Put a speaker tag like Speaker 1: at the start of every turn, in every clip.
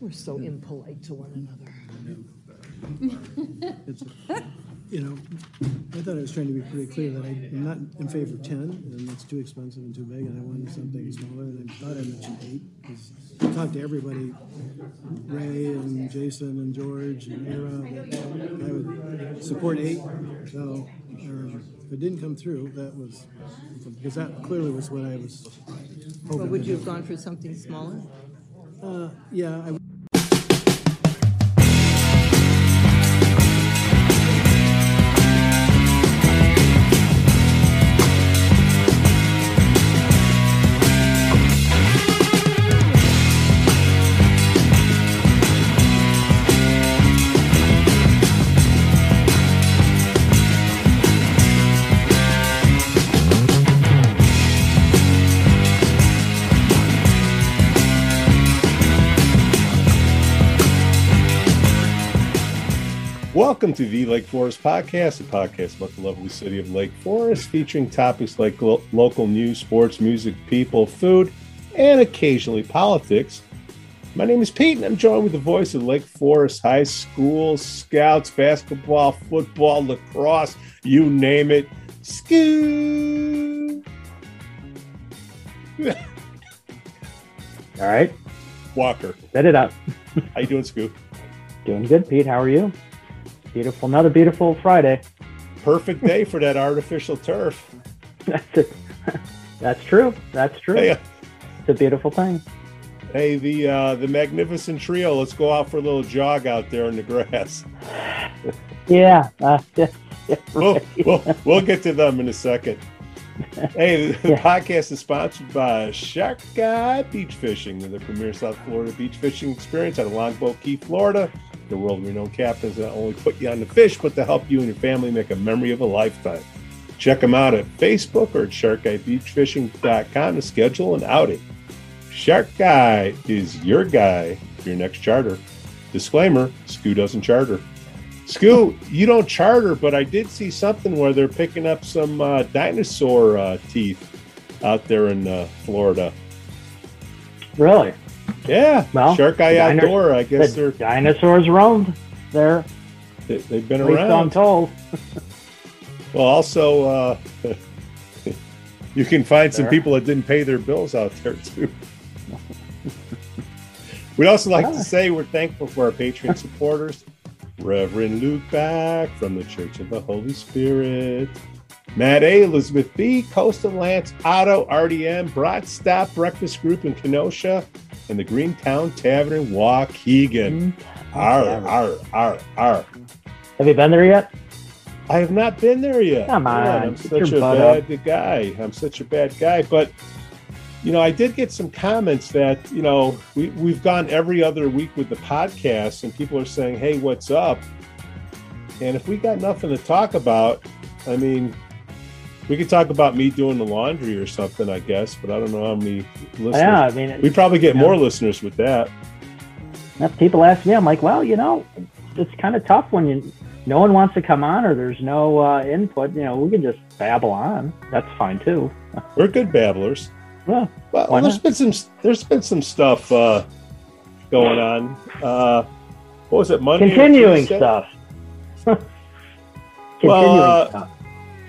Speaker 1: We're so impolite to one another.
Speaker 2: It's, You know, I thought I was trying to be pretty clear that I'm not in favor of ten, and it's too expensive and too big, and I wanted something smaller, and I thought I mentioned eight, because I talked to everybody, Ray and Jason and George and Ira, I would support eight, so, um, if it didn't come through, that was, because that clearly was what I was hoping.
Speaker 1: But would
Speaker 2: to
Speaker 1: you
Speaker 2: do.
Speaker 1: have gone for something smaller?
Speaker 2: Uh, yeah, I,
Speaker 3: Welcome to the Lake Forest Podcast, a podcast about the lovely city of Lake Forest, featuring topics like lo- local news, sports, music, people, food, and occasionally politics. My name is Pete, and I'm joined with the voice of Lake Forest High School, scouts, basketball, football, lacrosse, you name it. Skoo!
Speaker 4: All right,
Speaker 3: Walker.
Speaker 4: set it up.
Speaker 3: How you doing, Skoo?
Speaker 4: Doing good, Pete. How are you? Beautiful. Another beautiful Friday.
Speaker 3: Perfect day for that artificial turf.
Speaker 4: That's it. That's true. That's true.
Speaker 3: Hey, uh,
Speaker 4: It's a beautiful thing.
Speaker 3: hey, the uh, the magnificent trio. Let's go out for a little jog out there in the grass.
Speaker 4: Yeah. Uh, yeah, yeah,
Speaker 3: we'll, we'll, we'll get to them in a second. Hey, the
Speaker 4: Yeah.
Speaker 3: podcast is sponsored by Shark Guy Beach Fishing, the premier South Florida beach fishing experience out of Longboat Key, Florida. The world renowned captains not only put you on the fish, but to help you and your family make a memory of a lifetime. Check them out at Facebook or at sharkguybeachfishing.com to schedule an outing. Shark Guy is your guy for your next charter. Disclaimer Skoo doesn't charter. Skoo, you don't charter, but I did see something where they're picking up some uh, dinosaur uh, teeth out there in uh, Florida.
Speaker 4: Really?
Speaker 3: Yeah,
Speaker 4: Well,
Speaker 3: Shark
Speaker 4: dino-
Speaker 3: Outdoor. I guess
Speaker 4: The
Speaker 3: they're
Speaker 4: dinosaurs roamed there.
Speaker 3: they, they've been
Speaker 4: least I'm
Speaker 3: around.
Speaker 4: told.
Speaker 3: Well, also, uh, you can find some people that didn't pay their bills out there too. We'd also like
Speaker 4: Ah.
Speaker 3: to say we're thankful for our Patreon supporters Reverend Luke Back from the Church of the Holy Spirit, Matt A., Elizabeth B., Kosta, Lance, Otto, RDM, Brat Stop Breakfast Group in Kenosha, and the Greentown Tavern in Waukegan. Arr, arr, arr, arr.
Speaker 4: Have you been there yet?
Speaker 3: I have not been there yet.
Speaker 4: Come on,
Speaker 3: Man, I'm such a
Speaker 4: butt
Speaker 3: bad guy. I'm such a bad guy. But you know, I did get some comments that you know we we've gone every other week with the podcast, and people are saying, "Hey, what's up?" And if we got nothing to talk about, I mean, we could talk about me doing the laundry or something, I guess. But I don't know how many listeners.
Speaker 4: Yeah, I mean,
Speaker 3: We probably get more listeners with that.
Speaker 4: People ask me. I'm like, well, you know, it's kind of tough when you no one wants to come on or there's no uh, input. You know, we can just babble on. That's fine too.
Speaker 3: We're good babblers.
Speaker 4: Yeah.
Speaker 3: Well,
Speaker 4: Why
Speaker 3: there's
Speaker 4: not?
Speaker 3: been some there's been some stuff uh, going on. Uh, what was it? Monday.
Speaker 4: Continuing stuff.
Speaker 3: Well,
Speaker 4: Continuing
Speaker 3: uh,
Speaker 4: stuff.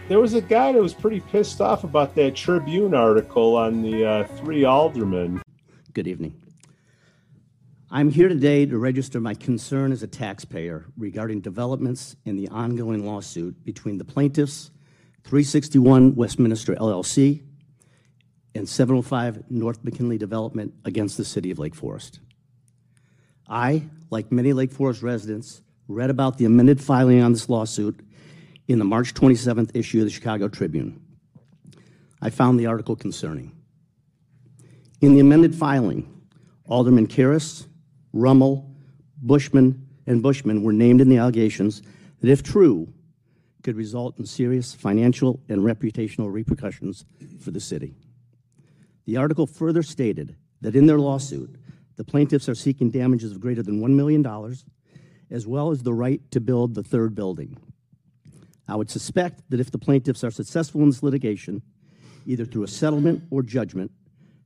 Speaker 3: There was a guy that was pretty pissed off about that Tribune article on the uh, three aldermen.
Speaker 5: Good evening. I'm here today to register my concern as a taxpayer regarding developments in the ongoing lawsuit between the plaintiffs, 361 Westminster LLC, and 705 North McKinley Development against the City of Lake Forest. I, like many Lake Forest residents, read about the amended filing on this lawsuit in the March 27th issue of the Chicago Tribune. I found the article concerning. In the amended filing, Alderman Karras, Rummel, Bushman, and Bushman were named in the allegations that, if true, could result in serious financial and reputational repercussions for the city. The article further stated that in their lawsuit, the plaintiffs are seeking damages of greater than $1 million, as well as the right to build the third building. I would suspect that if the plaintiffs are successful in this litigation, either through a settlement or judgment,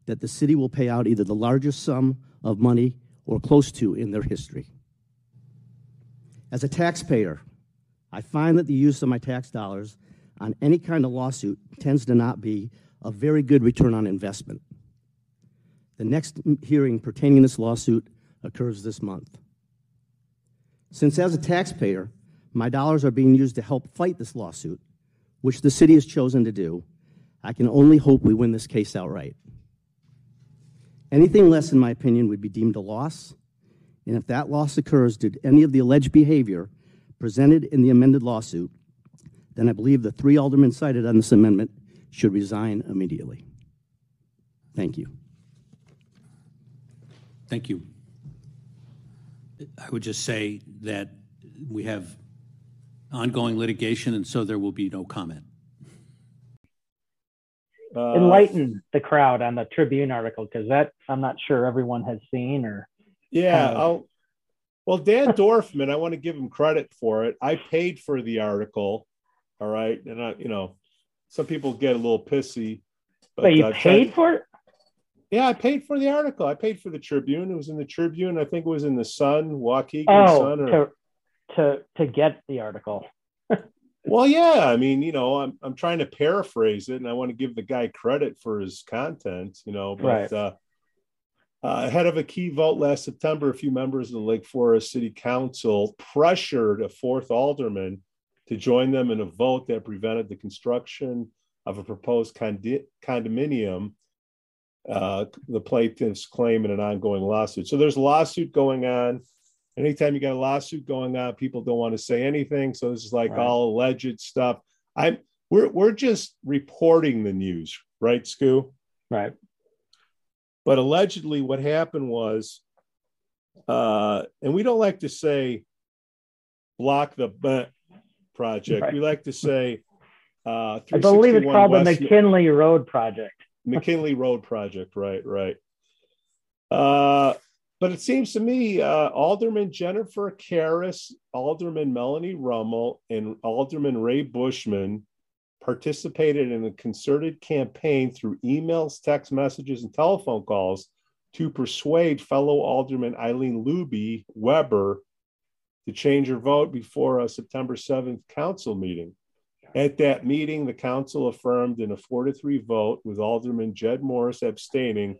Speaker 5: that the city will pay out either the largest sum of money or close to in their history. As a taxpayer, I find that the use of my tax dollars on any kind of lawsuit tends to not be a very good return on investment. The next hearing pertaining to this lawsuit occurs this month. Since as a taxpayer, my dollars are being used to help fight this lawsuit, which the city has chosen to do, I can only hope we win this case outright. Anything less, in my opinion, would be deemed a loss, and if that loss occurs due to any of the alleged behavior presented in the amended lawsuit, then I believe the three aldermen cited on this amendment should resign immediately. Thank you.
Speaker 6: Thank you. I would just say that we have ongoing litigation, and so there will be no comment.
Speaker 3: Uh,
Speaker 4: Enlighten the crowd on the Tribune article because that I'm not sure everyone has seen or.
Speaker 3: Yeah,
Speaker 4: kind of-
Speaker 3: I'll, well, Dan Dorfman, I want to give him credit for it. I paid for the article. All right. And I, you know, some people get a little pissy.
Speaker 4: But you
Speaker 3: uh,
Speaker 4: paid
Speaker 3: check-
Speaker 4: for it?
Speaker 3: Yeah, I paid for the article. I paid for the Tribune. It was in the Tribune. I think it was in the Sun, Waukegan
Speaker 4: Oh,
Speaker 3: Sun. Or,
Speaker 4: to to get the article.
Speaker 3: well, yeah. I mean, you know, I'm I'm trying to paraphrase it, and I want to give the guy credit for his content. You know, but
Speaker 4: Right.
Speaker 3: uh, uh, ahead of a key vote last September, a few members of the Lake Forest City Council pressured a fourth alderman to join them in a vote that prevented the construction of a proposed condi- condominium. Uh, the plaintiffs claim in an ongoing lawsuit. So there's a lawsuit going on. Anytime you got a lawsuit going on, people don't want to say anything. So this is like
Speaker 4: Right.
Speaker 3: all alleged stuff. I'm we're we're just reporting the news, right, Skoo?
Speaker 4: Right.
Speaker 3: But allegedly, what happened was, uh, and we don't like to say block the buh project.
Speaker 4: Right.
Speaker 3: We like to say, uh,
Speaker 4: I believe it's
Speaker 3: 361
Speaker 4: called the McKinley Road Project.
Speaker 3: McKinley Road project. Right, right. Uh, but it seems to me uh, Alderman Jennifer Karras, Alderman Melanie Rummel, and Alderman Ray Bushman participated in a concerted campaign through emails, text messages, and telephone calls to persuade fellow Alderman Eileen Luby Weber to change her vote before a September 7th council meeting. At that meeting, the council affirmed in a four to three vote with Alderman Jed Morris abstaining.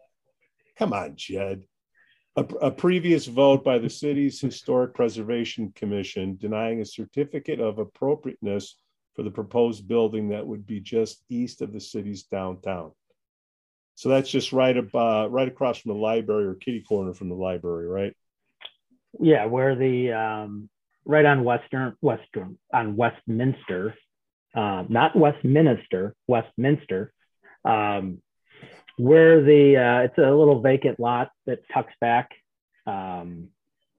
Speaker 3: Come on, Jed. A, a previous vote by the city's Historic Preservation Commission denying a certificate of appropriateness for the proposed building that would be just east of the city's downtown. So that's just right ab- uh, right across from the library or kitty corner from the library, right?
Speaker 4: Yeah, where the um, right on Western Western on Westminster, um, not Westminster, Westminster, um, where the uh, it's a little vacant lot that tucks back um,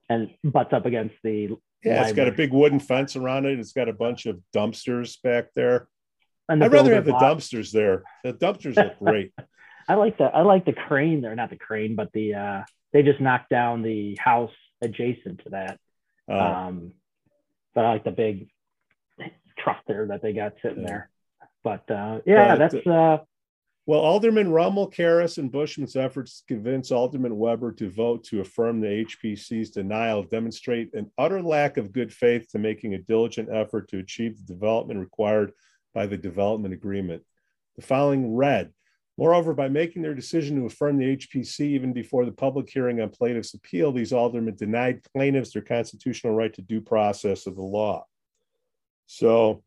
Speaker 4: and butts up against the
Speaker 3: Yeah, it's got a big wooden fence around it. It's got a bunch of dumpsters back there.
Speaker 4: and the
Speaker 3: I'd rather have the
Speaker 4: lot.
Speaker 3: dumpsters there. The dumpsters look great.
Speaker 4: I like the I like the crane there, not the crane, but the uh, they just knocked down the house adjacent to that.
Speaker 3: Uh,
Speaker 4: Um, but I like the big truck there that they got sitting
Speaker 3: Yeah.
Speaker 4: there. But uh, yeah,
Speaker 3: But,
Speaker 4: that's uh,
Speaker 3: well, Alderman Rummel, Karras, and Bushman's efforts to convince Alderman Weber to vote to affirm the HPC's denial demonstrate an utter lack of good faith to making a diligent effort to achieve the development required by the development agreement. The following read, Moreover, by making their decision to affirm the HPC even before the public hearing on plaintiff's appeal, these aldermen denied plaintiffs their constitutional right to due process of the law. So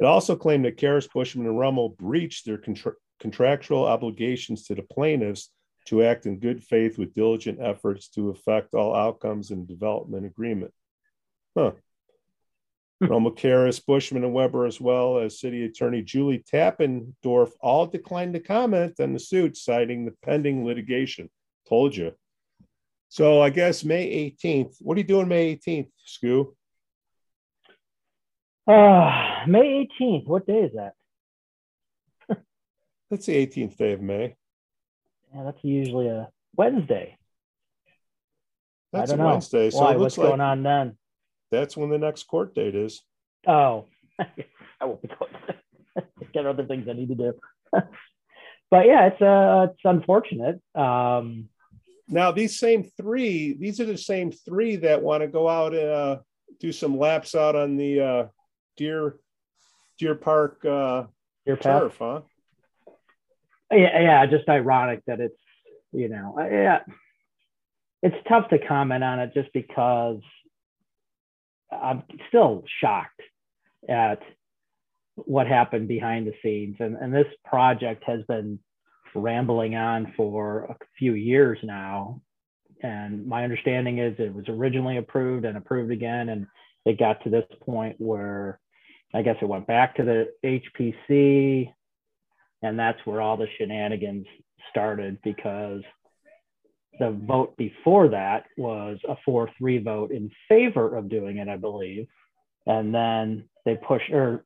Speaker 3: it also claimed that Karras, Bushman, and Rummel breached their contra- contractual obligations to the plaintiffs to act in good faith with diligent efforts to affect all outcomes in the development agreement. Huh. Hmm. Rummel, Karras, Bushman, and Weber, as well as City Attorney Julie Tappendorf, all declined to comment on the suit, citing the pending litigation. Told you. So I guess May 18th. What are you doing May 18th, Skoo?
Speaker 4: Uh, May 18th. What day is that?
Speaker 3: That's the 18th day of May.
Speaker 4: Yeah, that's usually a Wednesday.
Speaker 3: That's
Speaker 4: I
Speaker 3: a
Speaker 4: don't know.
Speaker 3: Wednesday. So
Speaker 4: Why? What's
Speaker 3: like
Speaker 4: going on then?
Speaker 3: that's when the next court date is.
Speaker 4: Oh, I won't be going. Get other things I need to do. but yeah, it's uh, it's unfortunate. Um,
Speaker 3: Now, these same three, these are the same three that want to go out and uh, do some laps out on the uh, Deer Deer Park uh,
Speaker 4: Your path.
Speaker 3: turf, huh?
Speaker 4: Yeah, yeah, just ironic that it's, you know, yeah. It's tough to comment on it just because I'm still shocked at what happened behind the scenes. And, and this project has been rambling on for a few years now. And my understanding is it was originally approved and approved again. And it got to this point where I guess it went back to the HPC. And that's where all the shenanigans started because the vote before that was a 4 3 vote in favor of doing it, I believe. And then they pushed, or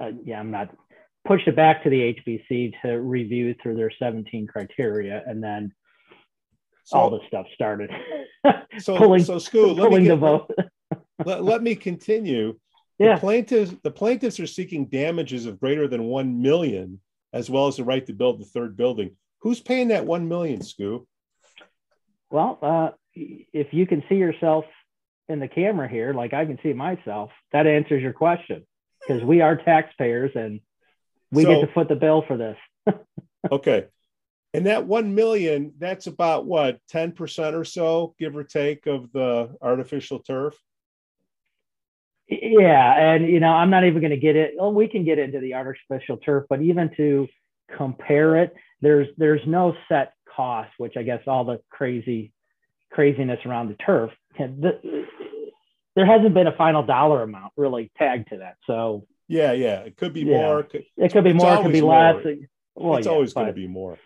Speaker 4: uh, yeah, I'm not, pushed it back to the HPC to review through their 17 criteria. And then all the stuff started
Speaker 3: so,
Speaker 4: pulling-
Speaker 3: so Scoot, let me, get,
Speaker 4: vote.
Speaker 3: let, let me continue. The plaintiffs, the plaintiffs are seeking damages of greater than one million, as well as the right to build the third building. Who's paying that one million, Scoot?
Speaker 4: Well, uh, if you can see yourself in the camera here, like I can see myself, that answers your question because we are taxpayers and we get to foot the bill for this.
Speaker 3: Okay. And that 1 million, that's about what, 10% or so, give or take, of the artificial turf?
Speaker 4: Yeah, and you know, I'm not even going to get it. Well, we can get into the artificial turf, but even to compare it, there's there's no set cost, which I guess all the crazy craziness around the turf. the- There hasn't been a final dollar amount really tagged to that, so
Speaker 3: Yeah, yeah. It could be
Speaker 4: Yeah.
Speaker 3: more. it could-
Speaker 4: it could be more, it could be less. Well,
Speaker 3: it's
Speaker 4: yeah,
Speaker 3: always going to be more.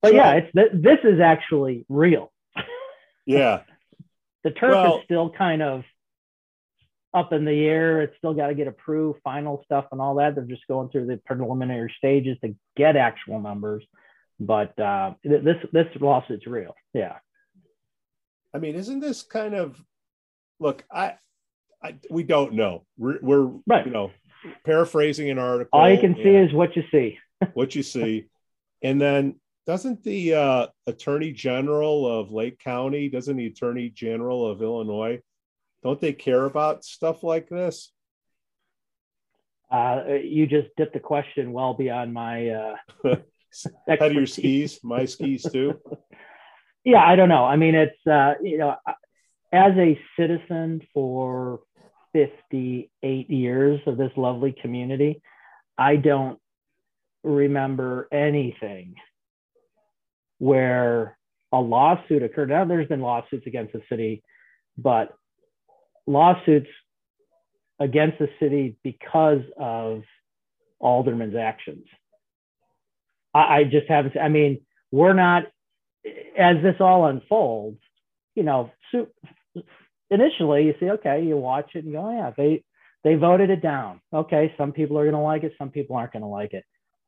Speaker 4: But yeah, it's this is actually real.
Speaker 3: Yeah.
Speaker 4: The turf
Speaker 3: Well-
Speaker 4: is still kind of up in the air. It's still got to get approved, final stuff, and all that. They're just going through the preliminary stages to get actual numbers. But uh, this this lawsuit's real. Yeah.
Speaker 3: I mean, isn't this kind of look? I, I we don't know. We're, we're
Speaker 4: Right.
Speaker 3: you know paraphrasing an article.
Speaker 4: All you can see is what you see.
Speaker 3: what you see, and then doesn't the uh, attorney general of Lake County, doesn't the attorney general of Illinois, don't they care about stuff like this?
Speaker 4: Uh, you just dipped the question well beyond my uh,
Speaker 3: Head of your skis, my skis too.
Speaker 4: yeah i don't know i mean it's uh you know as a citizen for 58 years of this lovely community i don't remember anything where a lawsuit occurred now there's been lawsuits against the city but lawsuits against the city because of alderman's actions i, I just haven't i mean we're not as this all unfolds, you know, so initially you see, okay, you watch it and go, oh, yeah, they they voted it down. Okay, some people are going to like it, some people aren't going to like it.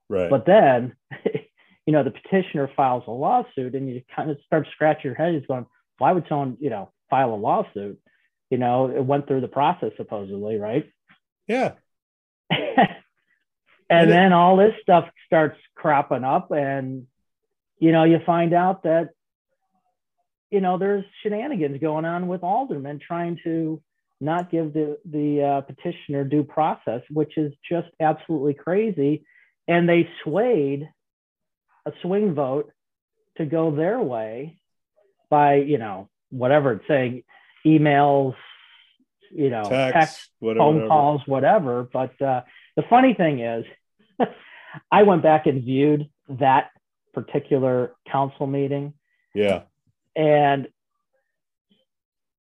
Speaker 3: Right.
Speaker 4: But then, you know, the petitioner files a lawsuit, and you kind of start scratching your head, He's going, why would someone, you know, file a lawsuit? You know, it went through the process supposedly, right?
Speaker 3: yeah.
Speaker 4: and
Speaker 3: And it-
Speaker 4: then all this stuff starts cropping up and you know you find out that you know there's shenanigans going on with aldermen trying to not give the the uh, petitioner due process which is just absolutely crazy and they swayed a swing vote to go their way by you know whatever it's saying emails you know
Speaker 3: Text,
Speaker 4: text
Speaker 3: whatever.
Speaker 4: phone
Speaker 3: whatever.
Speaker 4: calls, whatever. But uh, the funny thing is, I went back and viewed that particular council meeting,
Speaker 3: Yeah.
Speaker 4: and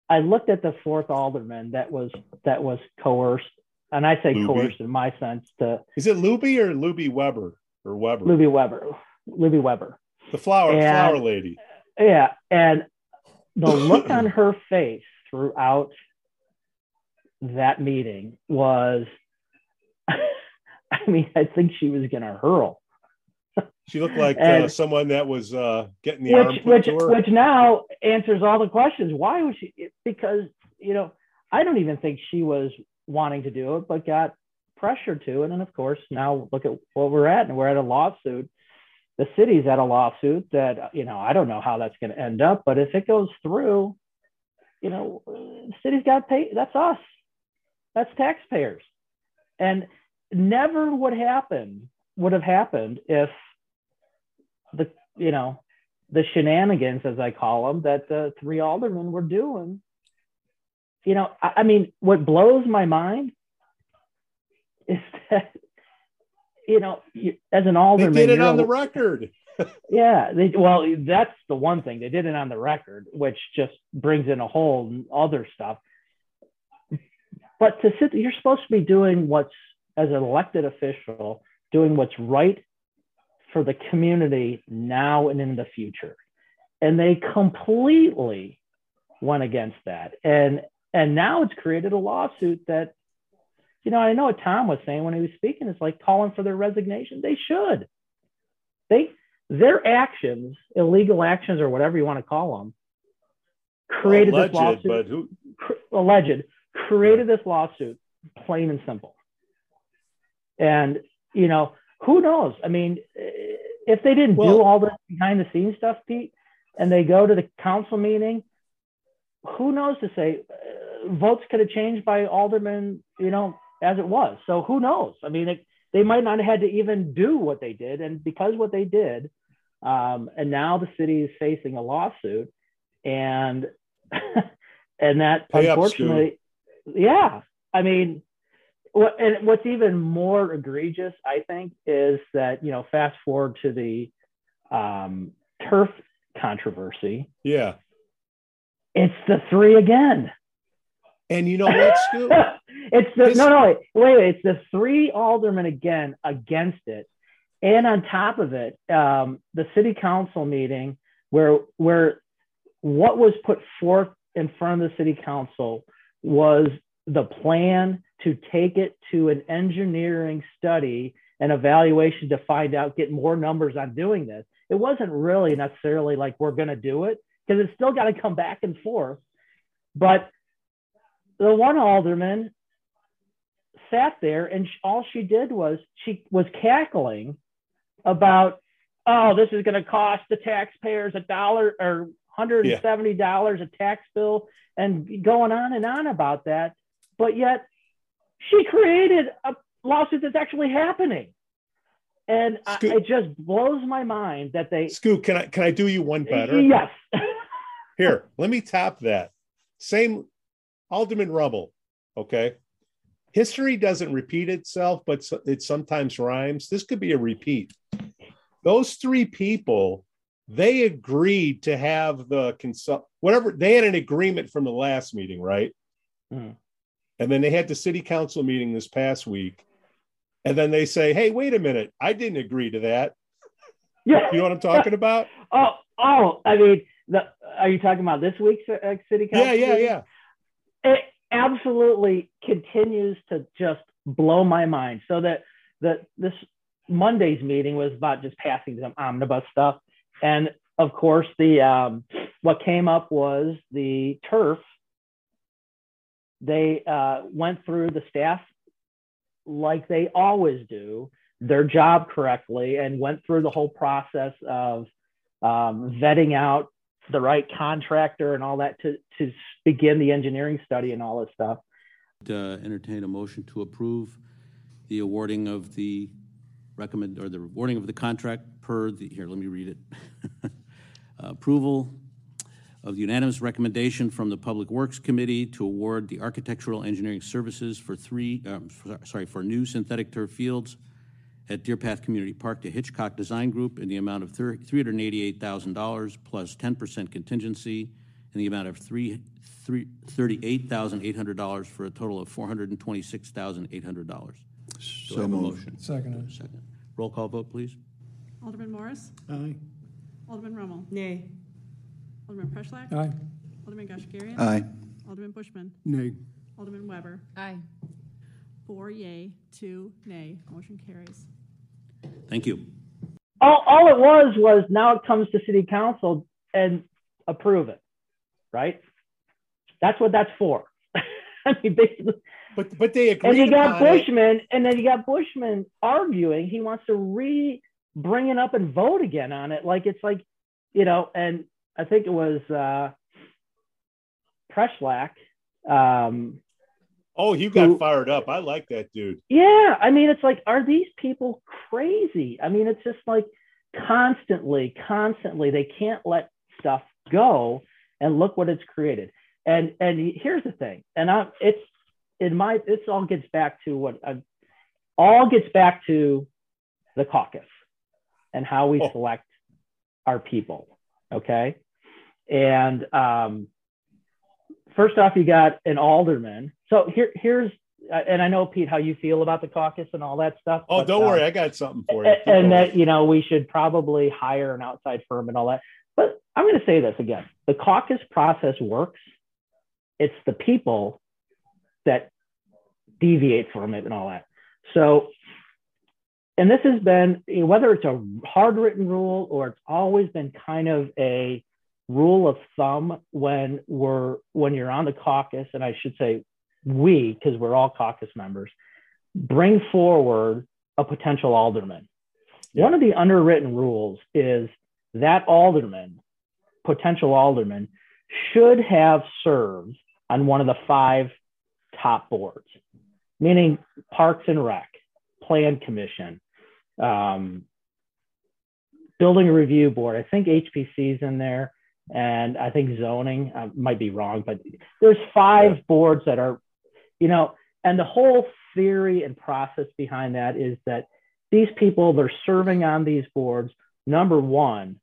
Speaker 4: I looked at the fourth alderman that was that was coerced, and I say
Speaker 3: Luby?
Speaker 4: coerced in my sense to
Speaker 3: Is it Luby or Luby Weber or Weber?
Speaker 4: Libby Weber, Libby Weber.
Speaker 3: The flower
Speaker 4: And-
Speaker 3: flower lady.
Speaker 4: Yeah, and the look on her face throughout that meeting was, I mean, I think she was going to hurl.
Speaker 3: She looked like uh, someone that was uh, getting the arm
Speaker 4: which
Speaker 3: put
Speaker 4: which which now answers all the questions. Why was she? Because you know, I don't even think she was wanting to do it, but got pressured to it. And of course, now look at what we're at, and we're at a lawsuit the city's at a lawsuit that uh, you know I don't know how that's going to end up, but if it goes through, you know, the city's got to pay. That's us. That's taxpayers, and never would happen would have happened if the you know the shenanigans, as I call them, that the three aldermen were doing. You know, I, I mean, what blows my mind is that you know, you, as an alderman, They
Speaker 3: did it on the record.
Speaker 4: yeah, they, well, that's the one thing they did it on the record, which just brings in a whole other stuff. But to sit, you're supposed to be doing what's as an elected official, doing what's right for the community now and in the future, and they completely went against that, and and now it's created a lawsuit that, you know, I know what Tom was saying when he was speaking. It's like calling for their resignation. They should. They their actions, illegal actions or whatever you want to call them, created
Speaker 3: Alleged,
Speaker 4: this lawsuit.
Speaker 3: but who?
Speaker 4: cr- alleged created this lawsuit, plain and simple. And you know, who knows? I mean, if they didn't do all this behind the scenes stuff, Pete, and they go to the council meeting, who knows to say uh, votes could have changed by aldermen, you know, as it was. So who knows? I mean, it, they might not have had to even do what they did, and because what they did, um, and now the city is facing a lawsuit, and and that
Speaker 3: Pay
Speaker 4: unfortunately, yeah, I mean, what and what's even more egregious, I think, is that you know, fast forward to the um, turf controversy,
Speaker 3: Yeah.
Speaker 4: it's the three again.
Speaker 3: And you know what, Stu?
Speaker 4: it's the
Speaker 3: This-
Speaker 4: no, no, wait, wait, it's the three aldermen again against it, and on top of it, um, the city council meeting where where what was put forth in front of the city council was the plan to take it to an engineering study and evaluation to find out get more numbers on doing this. It wasn't really necessarily like we're going to do it because it's still got to come back and forth, but the one alderman sat there and all she did was she was cackling about oh this is going to cost the taxpayers a dollar or $170 a tax bill and going on and on about that but yet she created a lawsuit that's actually happening and I, it just blows my mind that they
Speaker 3: Scoot, can I can I do you one better?
Speaker 4: yes
Speaker 3: Here, let me tap that. Same Alderman Rummel. Okay. History doesn't repeat itself, but it sometimes rhymes. This could be a repeat. Those three people, they agreed to have the consult whatever they had an agreement from the last meeting, right?
Speaker 4: Mhm.
Speaker 3: And then they had the city council meeting this past week. And then they say, hey, wait a minute, I didn't agree to that.
Speaker 4: yeah
Speaker 3: You know what I'm talking about?
Speaker 4: Oh, oh, I mean, the, are you talking about this week's uh, city council?
Speaker 3: Yeah, yeah, yeah.
Speaker 4: It absolutely continues to just blow my mind. So that that this Monday's meeting was about just passing some omnibus stuff, and of course, the um, what came up was the turf. They uh, went through the staff like they always do their job correctly and went through the whole process of um, vetting out the right contractor and all that to, to begin the engineering study and all this stuff.
Speaker 6: Uh, Entertain a motion to approve the awarding of the recommend, or the awarding of the contract per the, here, let me read it. Approval of the unanimous recommendation from the Public Works Committee to award the architectural engineering services for three, um, sorry, for new synthetic turf fields at Deer Path Community Park to Hitchcock Design Group in the amount of thir- $388,000 plus 10% contingency in the amount of three, three, $38,800 for a total of $426,800. So I have a motion.
Speaker 2: Second.
Speaker 6: Second. Roll call vote, please.
Speaker 7: Alderman Morris?
Speaker 2: Aye.
Speaker 7: Alderman Rummel?
Speaker 1: Nay.
Speaker 7: Alderman Preschlack?
Speaker 2: Aye.
Speaker 7: Alderman Goshgarian?
Speaker 8: Aye.
Speaker 7: Alderman Bushman?
Speaker 2: Nay.
Speaker 7: Alderman Weber?
Speaker 1: Aye.
Speaker 7: Four yea, two nay. Motion carries.
Speaker 6: Thank you.
Speaker 4: All, all it was was now it comes to city council and approve it, right? That's what that's for. I mean, basically,
Speaker 3: But but they agreed
Speaker 4: and you got
Speaker 3: upon it.
Speaker 4: Bushman, and then you got Bushman arguing he wants to re bring it up and vote again on it. Like it's like, you know, and I think it was uh, Preschlack. Um,
Speaker 3: Oh, you got
Speaker 4: Who-
Speaker 3: fired up. I like that dude.
Speaker 4: yeah, I mean, it's like, are these people crazy? I mean, it's just like constantly, constantly, they can't let stuff go. And look what it's created. And and here's the thing, and I, it's in my, this all gets back to what I, all gets back to the caucus and how we
Speaker 3: Oh.
Speaker 4: select our people. Okay, and um, first off, you got an alderman. So here, here's, uh, and I know Pete how you feel about the caucus and all that stuff.
Speaker 3: Oh,
Speaker 4: but,
Speaker 3: don't
Speaker 4: uh,
Speaker 3: worry. I got something for you. Keep
Speaker 4: and
Speaker 3: going.
Speaker 4: that you know we should probably hire an outside firm and all that. But I'm going to say this again: the caucus process works. It's the people that deviate from it and all that. So, and this has been whether it's a hard written rule or it's always been kind of a rule of thumb when we're when you're on the caucus, and I should say we because we're all caucus members, bring forward a potential alderman. One of the underwritten rules is that alderman, potential alderman, should have served on one of the five top boards, meaning Parks and Rec, Plan Commission, um, Building Review Board. I think HPC is in there, and I think zoning. I might be wrong, but there's five boards that are, you know, and the whole theory and process behind that is that these people they're serving on these boards number one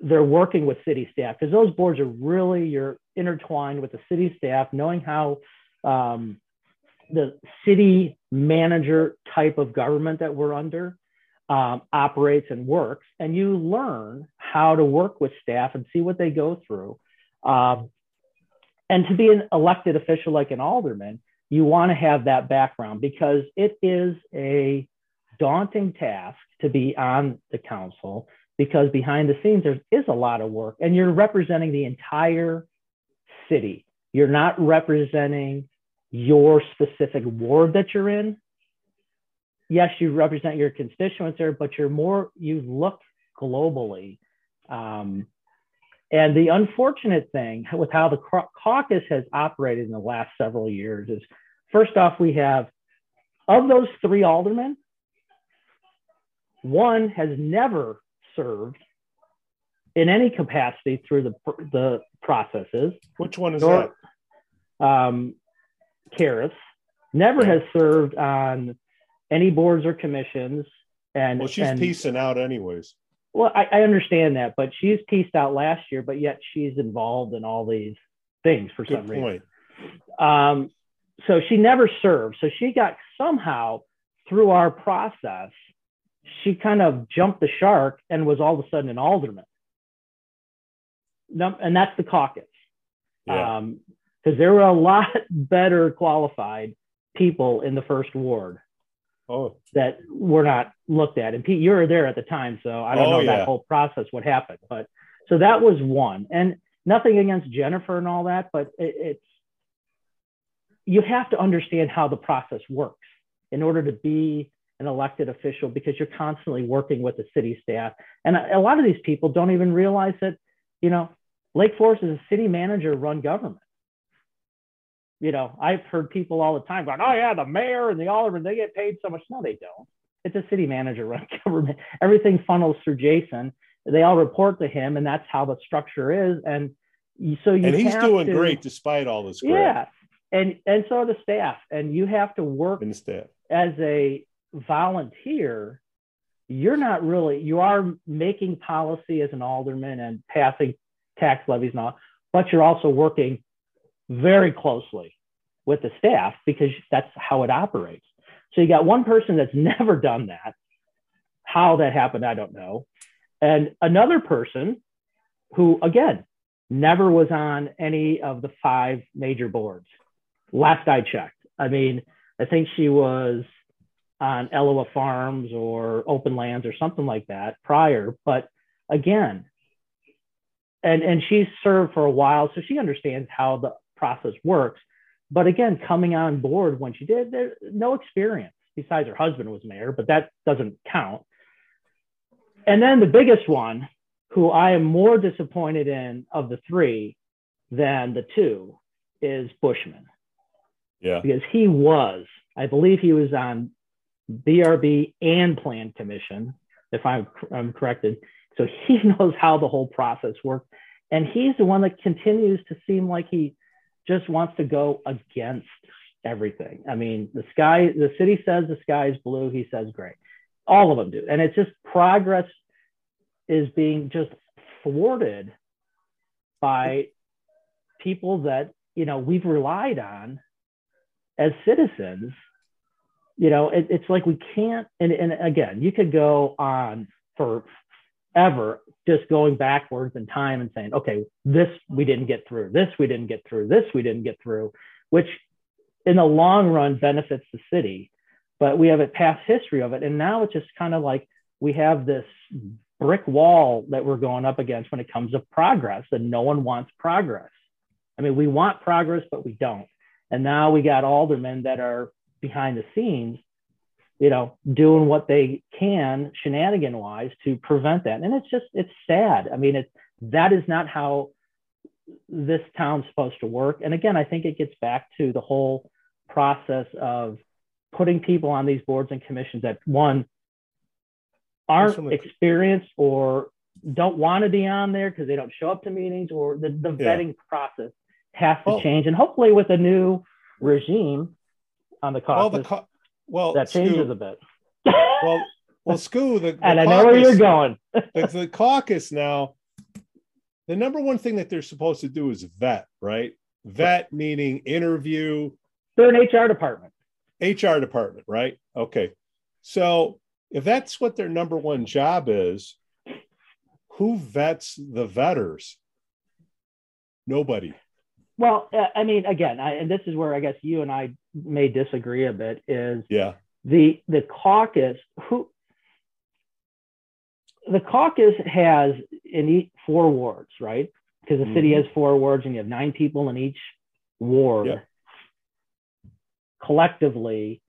Speaker 4: they're working with city staff because those boards are really you're intertwined with the city staff knowing how um, the city manager type of government that we're under um, operates and works and you learn how to work with staff and see what they go through. Um, and to be an elected official like an alderman you want to have that background because it is a daunting task to be on the council because behind the scenes there is a lot of work and you're representing the entire city. You're not representing your specific ward that you're in. Yes you represent your constituents there but you're more you look globally um, and the unfortunate thing with how the caucus has operated in the last several years is first off we have of those three aldermen one has never served in any capacity through the, the processes.
Speaker 3: Which one is
Speaker 4: Nor-
Speaker 3: that?
Speaker 4: Um, Karras never has served on any boards or commissions. And,
Speaker 3: Well, she's
Speaker 4: and
Speaker 3: piecing out anyways.
Speaker 4: Well, I, I understand that, but she's pieced out last year, but yet she's involved in all these things for some
Speaker 3: Good
Speaker 4: reason.
Speaker 3: point.
Speaker 4: Um, so she never served. So she got somehow through our process, she kind of jumped the shark and was all of a sudden an alderman. And that's the caucus.
Speaker 3: Yeah.
Speaker 4: Because there were a lot better qualified people in the first ward
Speaker 3: oh,
Speaker 4: that were not looked at. And Pete, you were there at the time, so I don't
Speaker 3: Oh,
Speaker 4: know
Speaker 3: yeah.
Speaker 4: that whole process what happened. But so that was one, and nothing against Jennifer and all that, but it, it's you have to understand how the process works in order to be an elected official because you're constantly working with the city staff, and a, a lot of these people don't even realize that you know Lake Forest is a city manager run government you know, I've heard people all the time going, "Oh yeah, the mayor and the alderman they get paid so much." No, they don't. It's a city manager run government. Everything funnels through Jason. They all report to him, and that's how the structure is. And so you
Speaker 3: and he's doing
Speaker 4: to-
Speaker 3: great despite all this crap
Speaker 4: Yeah, and and so are the staff. And you have to work
Speaker 3: in the staff.
Speaker 4: as a volunteer. You're not really. You are making policy as an alderman and passing tax levies and all, but you're also working very closely with the staff because that's how it operates. So you got one person that's never done that. How that happened, I don't know. And another person who, again, never was on any of the five major boards. Last I checked. I mean, I think she was on Elawa Farms or Open Lands or something like that prior. But again, and and she's served for a while, so she understands how the process works. But again, coming on board when she did, there no experience besides her husband was mayor, but that doesn't count. And then the biggest one, who I am more disappointed in of the three than the two, is Bushman
Speaker 3: Yeah.
Speaker 4: because he was, I believe he was on BRB and Plan Commission, if I'm, I'm corrected. So he knows how the whole process works. And he's the one that continues to seem like he just wants to go against everything. I mean, the sky, the city says the sky is blue, he says gray. All of them do. And it's just progress is being just thwarted by people that, you know, we've relied on as citizens, you know, it, it's like we can't. And, and again, you could go on for forever just going backwards in time and saying, okay, this we didn't get through, this we didn't get through, this we didn't get through, which in the long run benefits the city. But we have a past history of it. And now it's just kind of like we have this brick wall that we're going up against when it comes to progress, and no one wants progress. I mean, we want progress, but we don't. And now we got aldermen that are behind the scenes, you know, doing what they can shenanigan wise to prevent that. And it's just, it's sad. I mean, it's, that is not how this town's supposed to work. And again, I think it gets back to the whole process of putting people on these boards and commissions that one aren't experienced or don't want to be on there because they don't show up to meetings or the, the
Speaker 3: Yeah.
Speaker 4: vetting process has to
Speaker 3: Well-
Speaker 4: change. And hopefully with a new regime on the caucus,
Speaker 3: well,
Speaker 4: that changes
Speaker 3: Scoot,
Speaker 4: a bit.
Speaker 3: well, well, Skoo, the, the
Speaker 4: and I know where you're going.
Speaker 3: the, the caucus now, the number one thing that they're supposed to do is vet, right? Vet meaning interview,
Speaker 4: They're an HR department.
Speaker 3: HR department, right? Okay. So if that's what their number one job is, who vets the vetters? Nobody.
Speaker 4: Well, uh, I mean, again, I, and this is where I guess you and I may disagree a bit. Is
Speaker 3: Yeah.
Speaker 4: the the caucus who the caucus has in each four wards, right? Because the city
Speaker 3: Mhm.
Speaker 4: has four wards, and you have nine people in each ward,
Speaker 3: Yep.
Speaker 4: collectively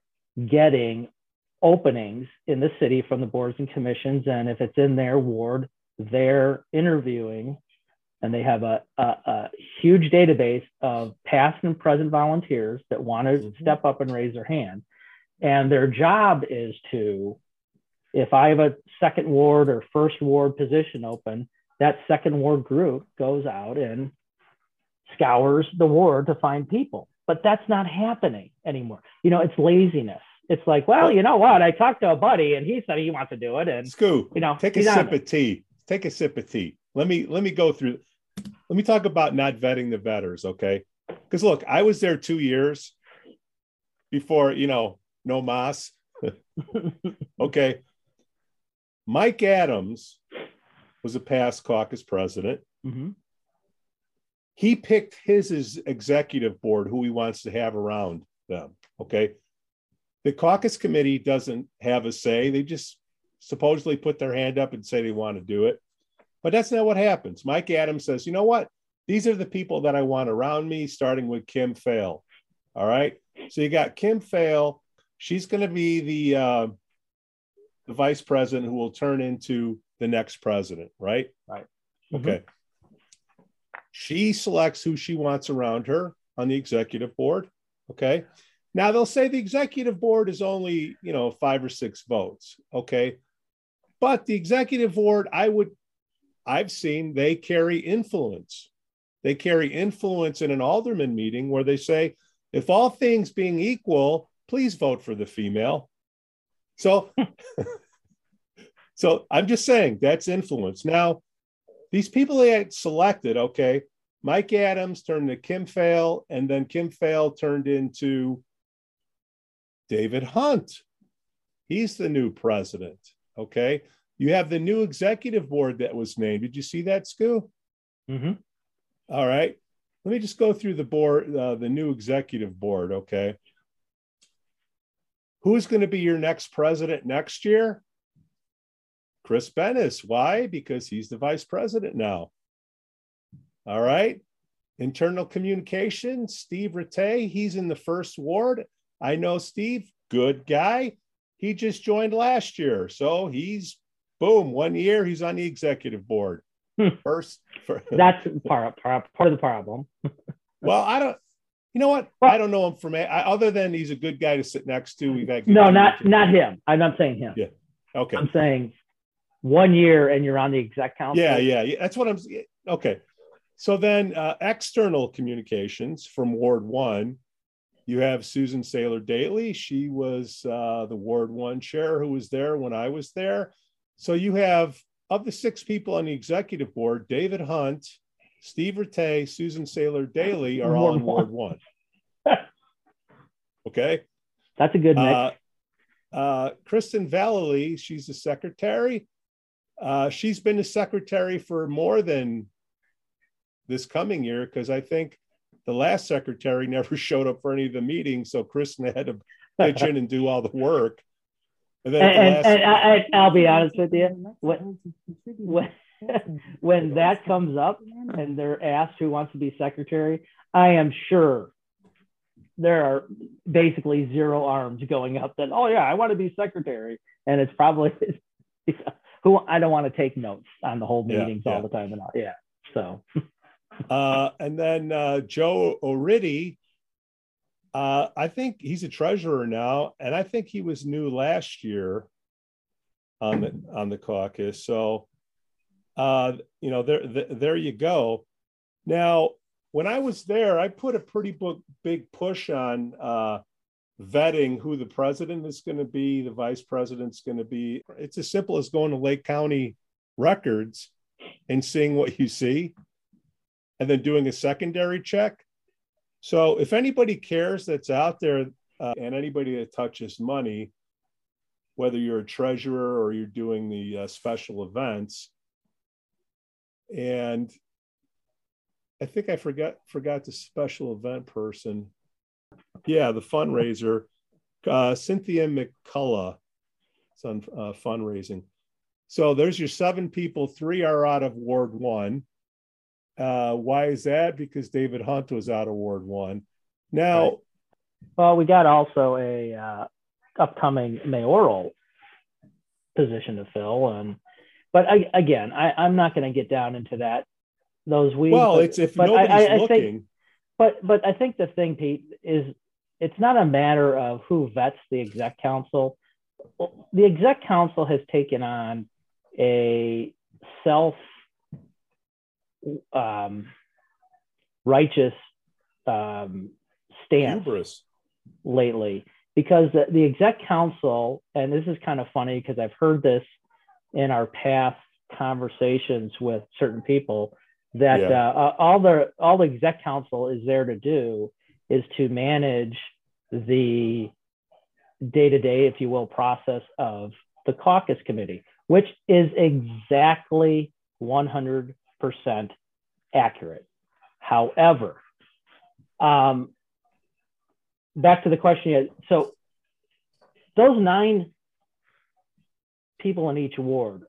Speaker 4: getting openings in the city from the boards and commissions, and if it's in their ward, they're interviewing, and they have a, a, a huge database of past and present volunteers that want to
Speaker 3: Mhm.
Speaker 4: step up and raise their hand. And their job is to, if I have a second ward or first ward position open, that second ward group goes out and scours the ward to find people. But that's not happening anymore. You know, it's laziness. It's like, well, you know what? I talked to a buddy and he said he wants to do it. And,
Speaker 3: Skoo,
Speaker 4: you know,
Speaker 3: take a sip of tea. Take a sip of tea. Let me let me go through. Let me talk about not vetting the vetters, okay? Because look, I was there two years before you know no mas. okay, Mike Adams was a past caucus president.
Speaker 4: Mhm.
Speaker 3: He picked his, his executive board who he wants to have around them. Okay, the caucus committee doesn't have a say. They just supposedly put their hand up and say they want to do it. But that's not what happens. Mike Adams says, you know what? These are the people that I want around me, starting with Kim Fail. All right. So you got Kim Fail. She's going to be the uh, the vice president who will turn into the next president, right?
Speaker 4: Right.
Speaker 3: Okay. She selects who she wants around her on the executive board. Okay. Now they'll say the executive board is only, you know, five or six votes. Okay. But the executive board, I would, I've seen they carry influence. They carry influence in an alderman meeting where they say, if all things being equal, please vote for the female. So, so I'm just saying that's influence. Now, these people they selected, okay, Mike Adams turned to Kim Fail, and then Kim Fail turned into David Hunt. He's the new president. Okay. You have the new executive board that was named. Did you see that, Skoo?
Speaker 4: Mhm.
Speaker 3: All right. Let me just go through the board, uh, the new executive board. Okay. Who's going to be your next president next year? Chris Bennis. Why? Because he's the vice president now. All right. Internal communication, Steve Rattay. He's in the first ward. I know Steve, good guy. He just joined last year. So he's boom, one year he's on the executive board.
Speaker 4: Hmm.
Speaker 3: First, for,
Speaker 4: That's part, part, part of the problem.
Speaker 3: well, I don't. You know what?
Speaker 4: Well-
Speaker 3: I don't know him from I, other than he's a good guy to sit next to. We've had
Speaker 4: No, not, not him. I'm not saying him.
Speaker 3: Yeah. Okay.
Speaker 4: I'm saying one year and you're on the exec council.
Speaker 3: Yeah, yeah, yeah. That's what I'm. Okay. So then, uh, external communications from Ward One. You have Susan Saylor Daly. She was uh, the Ward One chair who was there when I was there. So you have of the six people on the executive board, David Hunt, Steve Rattay, Susan Saylor Daly are all in
Speaker 4: Ward
Speaker 3: One. Okay.
Speaker 4: That's a good mix.
Speaker 3: Uh, uh, Kristen Vallely, she's the secretary. Uh, she's been the secretary for more than this coming year because I think the last secretary never showed up for any of the meetings, so Kristen had to pitch in and do all the work. And
Speaker 4: and, and, I, I'll be honest with you, when, when, when that comes up and they're asked who wants to be secretary, I am sure there are basically zero arms going up that, oh yeah, I want to be secretary. And it's probably who I don't want to take notes on the whole
Speaker 3: Yeah,
Speaker 4: meetings
Speaker 3: yeah.
Speaker 4: all the time and all. Yeah. So
Speaker 3: uh, and then uh, Joe O'Riddy, uh, I think he's a treasurer now, and I think he was new last year on the on the caucus. So, uh, you know, there there, there you go. Now, when I was there, I put a pretty big push on uh, vetting who the president is going to be, the vice president's going to be. It's as simple as going to Lake County records and seeing what you see and then doing a secondary check. So if anybody cares that's out there uh, and anybody that touches money, whether you're a treasurer or you're doing the uh, special events, and I think I forgot forgot the special event person. Yeah, the fundraiser, uh, Cynthia McCullough. On uh, fundraising. So there's your seven people. Three are out of Ward One. Uh, why is that? Because David Hunt was out of Ward One. Now,
Speaker 4: Right. Well, we got also a uh, upcoming mayoral position to fill, and but I, again, I, I'm not going to get down into that those weeds.
Speaker 3: well,
Speaker 4: but,
Speaker 3: it's if
Speaker 4: but
Speaker 3: nobody's
Speaker 4: I, I
Speaker 3: looking.
Speaker 4: think, but but I think the thing, Pete, is it's not a matter of who vets the exec council. The exec council has taken on a self um, righteous um, stance
Speaker 3: hubris.
Speaker 4: lately because the, the exec council, and this is kind of funny because I've heard this in our past conversations with certain people that
Speaker 3: Yeah.
Speaker 4: uh, all the all the exec council is there to do is to manage the day to day, if you will, process of the caucus committee, which is exactly 100% accurate. However, um, back to the question. So those nine people in each ward,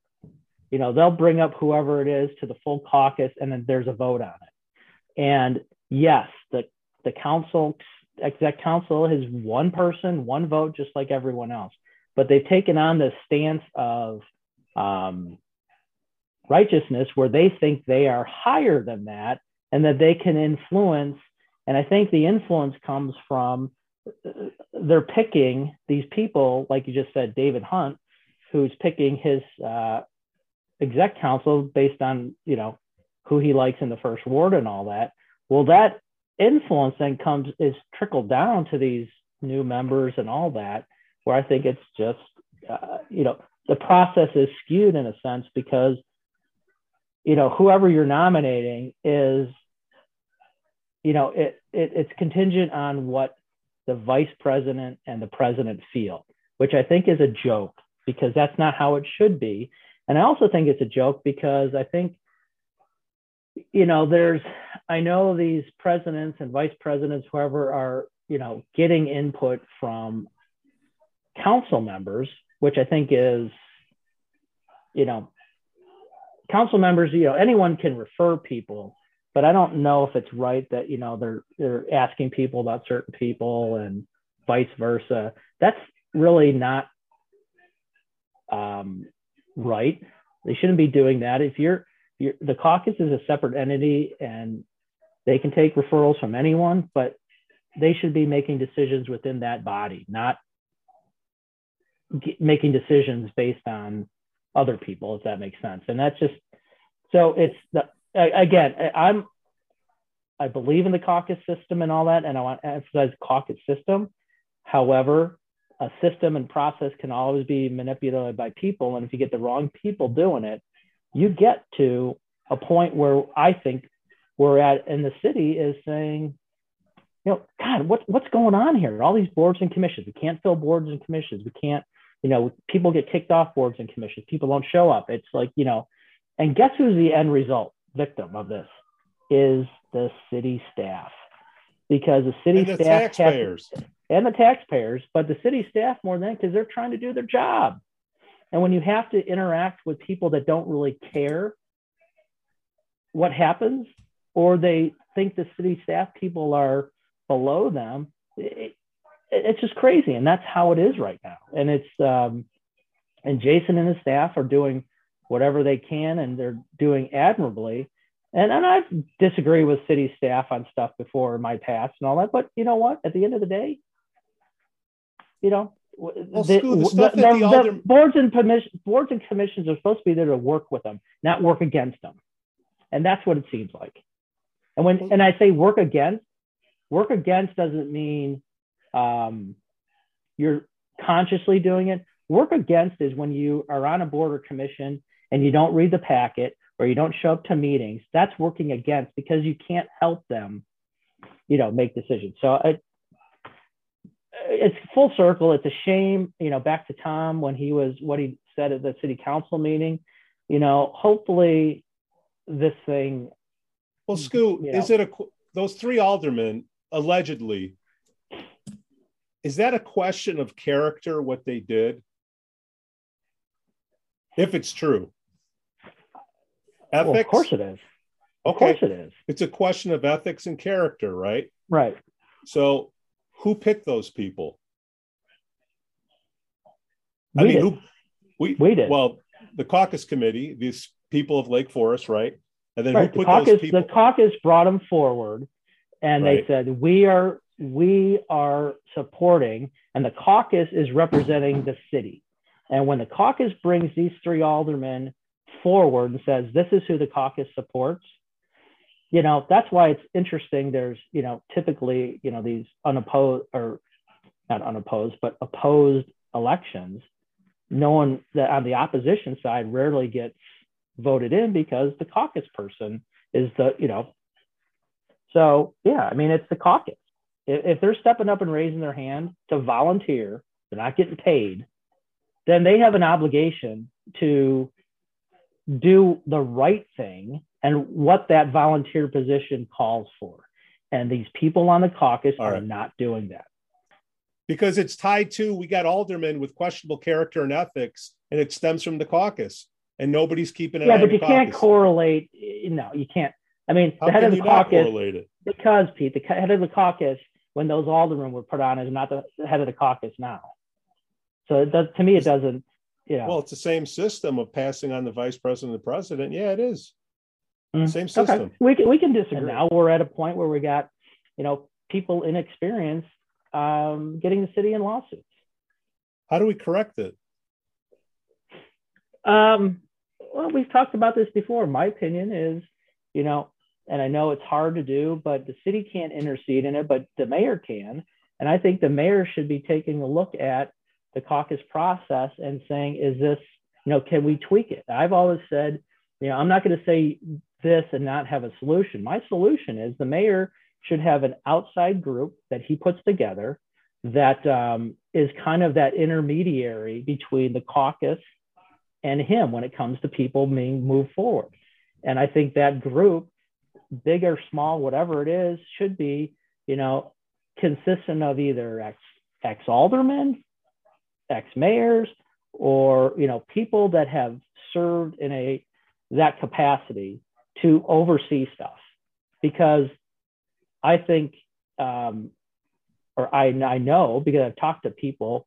Speaker 4: you know, they'll bring up whoever it is to the full caucus, and then there's a vote on it. And yes, the the council, exec council, is one person, one vote, just like everyone else. But they've taken on this stance of um, righteousness, where they think they are higher than that, and that they can influence. And I think the influence comes from uh, they're picking these people, like you just said, David Hunt, who's picking his uh, exec council based on you know who he likes in the first ward and all that. Well, that influence then comes is trickled down to these new members and all that, where I think it's just uh, you know the process is skewed in a sense because you know whoever you're nominating is you know it, it it's contingent on what the vice president and the president feel which i think is a joke because that's not how it should be. And i also think it's a joke because i think you know there's i know these presidents and vice presidents whoever are you know getting input from council members which i think is you know council members you know anyone can refer people but I don't know if it's right that you know they're they're asking people about certain people and vice versa. That's really not um, right. They shouldn't be doing that. If you're, you're the caucus is a separate entity and they can take referrals from anyone, but they should be making decisions within that body, not making decisions based on other people, if that makes sense. And that's just so it's the again, I'm I believe in the caucus system and all that, and I want to emphasize caucus system. However, a system and process can always be manipulated by people, and if you get the wrong people doing it, you get to a point where I think we're at in the city is saying, you know, God, what, what's going on here? All these boards and commissions. We can't fill boards and commissions. We can't, you know, people get kicked off boards and commissions. People don't show up. It's like, you know, and guess who's the end result victim of this is the city staff. Because the city
Speaker 3: And the
Speaker 4: staff to- and the taxpayers, but the city staff more than because they're trying to do their job. And when you have to interact with people that don't really care what happens, or they think the city staff people are below them, it, it's just crazy. And that's how it is right now. And it's, um, and Jason and his staff are doing whatever they can and they're doing admirably. And, and I've disagreed with city staff on stuff before in my past and all that, but you know what? At the end of the day, you know,
Speaker 3: Well,
Speaker 4: the,
Speaker 3: the
Speaker 4: the- the-
Speaker 3: alder-
Speaker 4: boards and commission, boards and commissions are supposed to be there to work with them, not work against them. And that's what it seems like. And when, and I say work against, work against doesn't mean um, you're consciously doing it. Work against is when you are on a board or commission and you don't read the packet or you don't show up to meetings. That's working against because you can't help them, you know, make decisions. So it, it's full circle. It's a shame, you know, back to Tom when he was what he said at the city council meeting. You know, hopefully this thing
Speaker 3: Well, Scoot,
Speaker 4: you
Speaker 3: is it a those three aldermen allegedly? Is that a question of character what they did? If it's true, ethics.
Speaker 4: Well, of course it is. Of course
Speaker 3: Okay,
Speaker 4: it is.
Speaker 3: it's a question of ethics and character, right?
Speaker 4: Right.
Speaker 3: So, who picked those people? I mean,
Speaker 4: did.
Speaker 3: who? We
Speaker 4: We did.
Speaker 3: Well, the caucus committee, these people of Lake Forest, right? And then
Speaker 4: right.
Speaker 3: who
Speaker 4: The
Speaker 3: put those
Speaker 4: caucus,
Speaker 3: people?
Speaker 4: the caucus brought them forward and they said, we are, we are supporting, and the caucus is representing the city. And when the caucus brings these three aldermen forward and says, this is who the caucus supports, you know, that's why it's interesting. There's, you know, typically, you know, these unopposed or not unopposed, but opposed elections. No one that on the opposition side rarely gets voted in because the caucus person is the, you know. So yeah, I mean, it's the caucus. If, if they're stepping up and raising their hand to volunteer, they're not getting paid, then they have an obligation to do the right thing and what that volunteer position calls for. And these people on the caucus
Speaker 3: All
Speaker 4: are not doing that.
Speaker 3: because it's tied to we got aldermen with questionable character and ethics, and it stems from the caucus, and nobody's keeping it.
Speaker 4: Yeah, but you can't correlate. No, you can't. I mean,
Speaker 3: How
Speaker 4: the head of the caucus,
Speaker 3: correlate it?
Speaker 4: because Pete, the head of the caucus, when those aldermen were put on, is not the head of the caucus now. So it does, to me, it doesn't. Yeah.
Speaker 3: Well, it's the same system of passing on the vice president and the president. Yeah, it is.
Speaker 4: Mm.
Speaker 3: Same
Speaker 4: Okay,
Speaker 3: system.
Speaker 4: we can we can disagree.
Speaker 3: Agree.
Speaker 4: now we're at a point where we got, you know, people inexperienced um, getting the city in lawsuits.
Speaker 3: How do we correct it?
Speaker 4: Um, well, we've talked about this before. My opinion is, you know, and I know it's hard to do, but the city can't intercede in it, but the mayor can. And I think the mayor should be taking a look at the caucus process and saying, is this, you know, can we tweak it? I've always said, you know, I'm not going to say this and not have a solution. My solution is the mayor should have an outside group that he puts together that um, is kind of that intermediary between the caucus and him when it comes to people being moved forward. And I think that group, big or small, whatever it is, should be, you know, consistent of either ex ex aldermen, ex mayors, or you know, people that have served in a that capacity to oversee stuff. Because I think, um, or I, I know because I've talked to people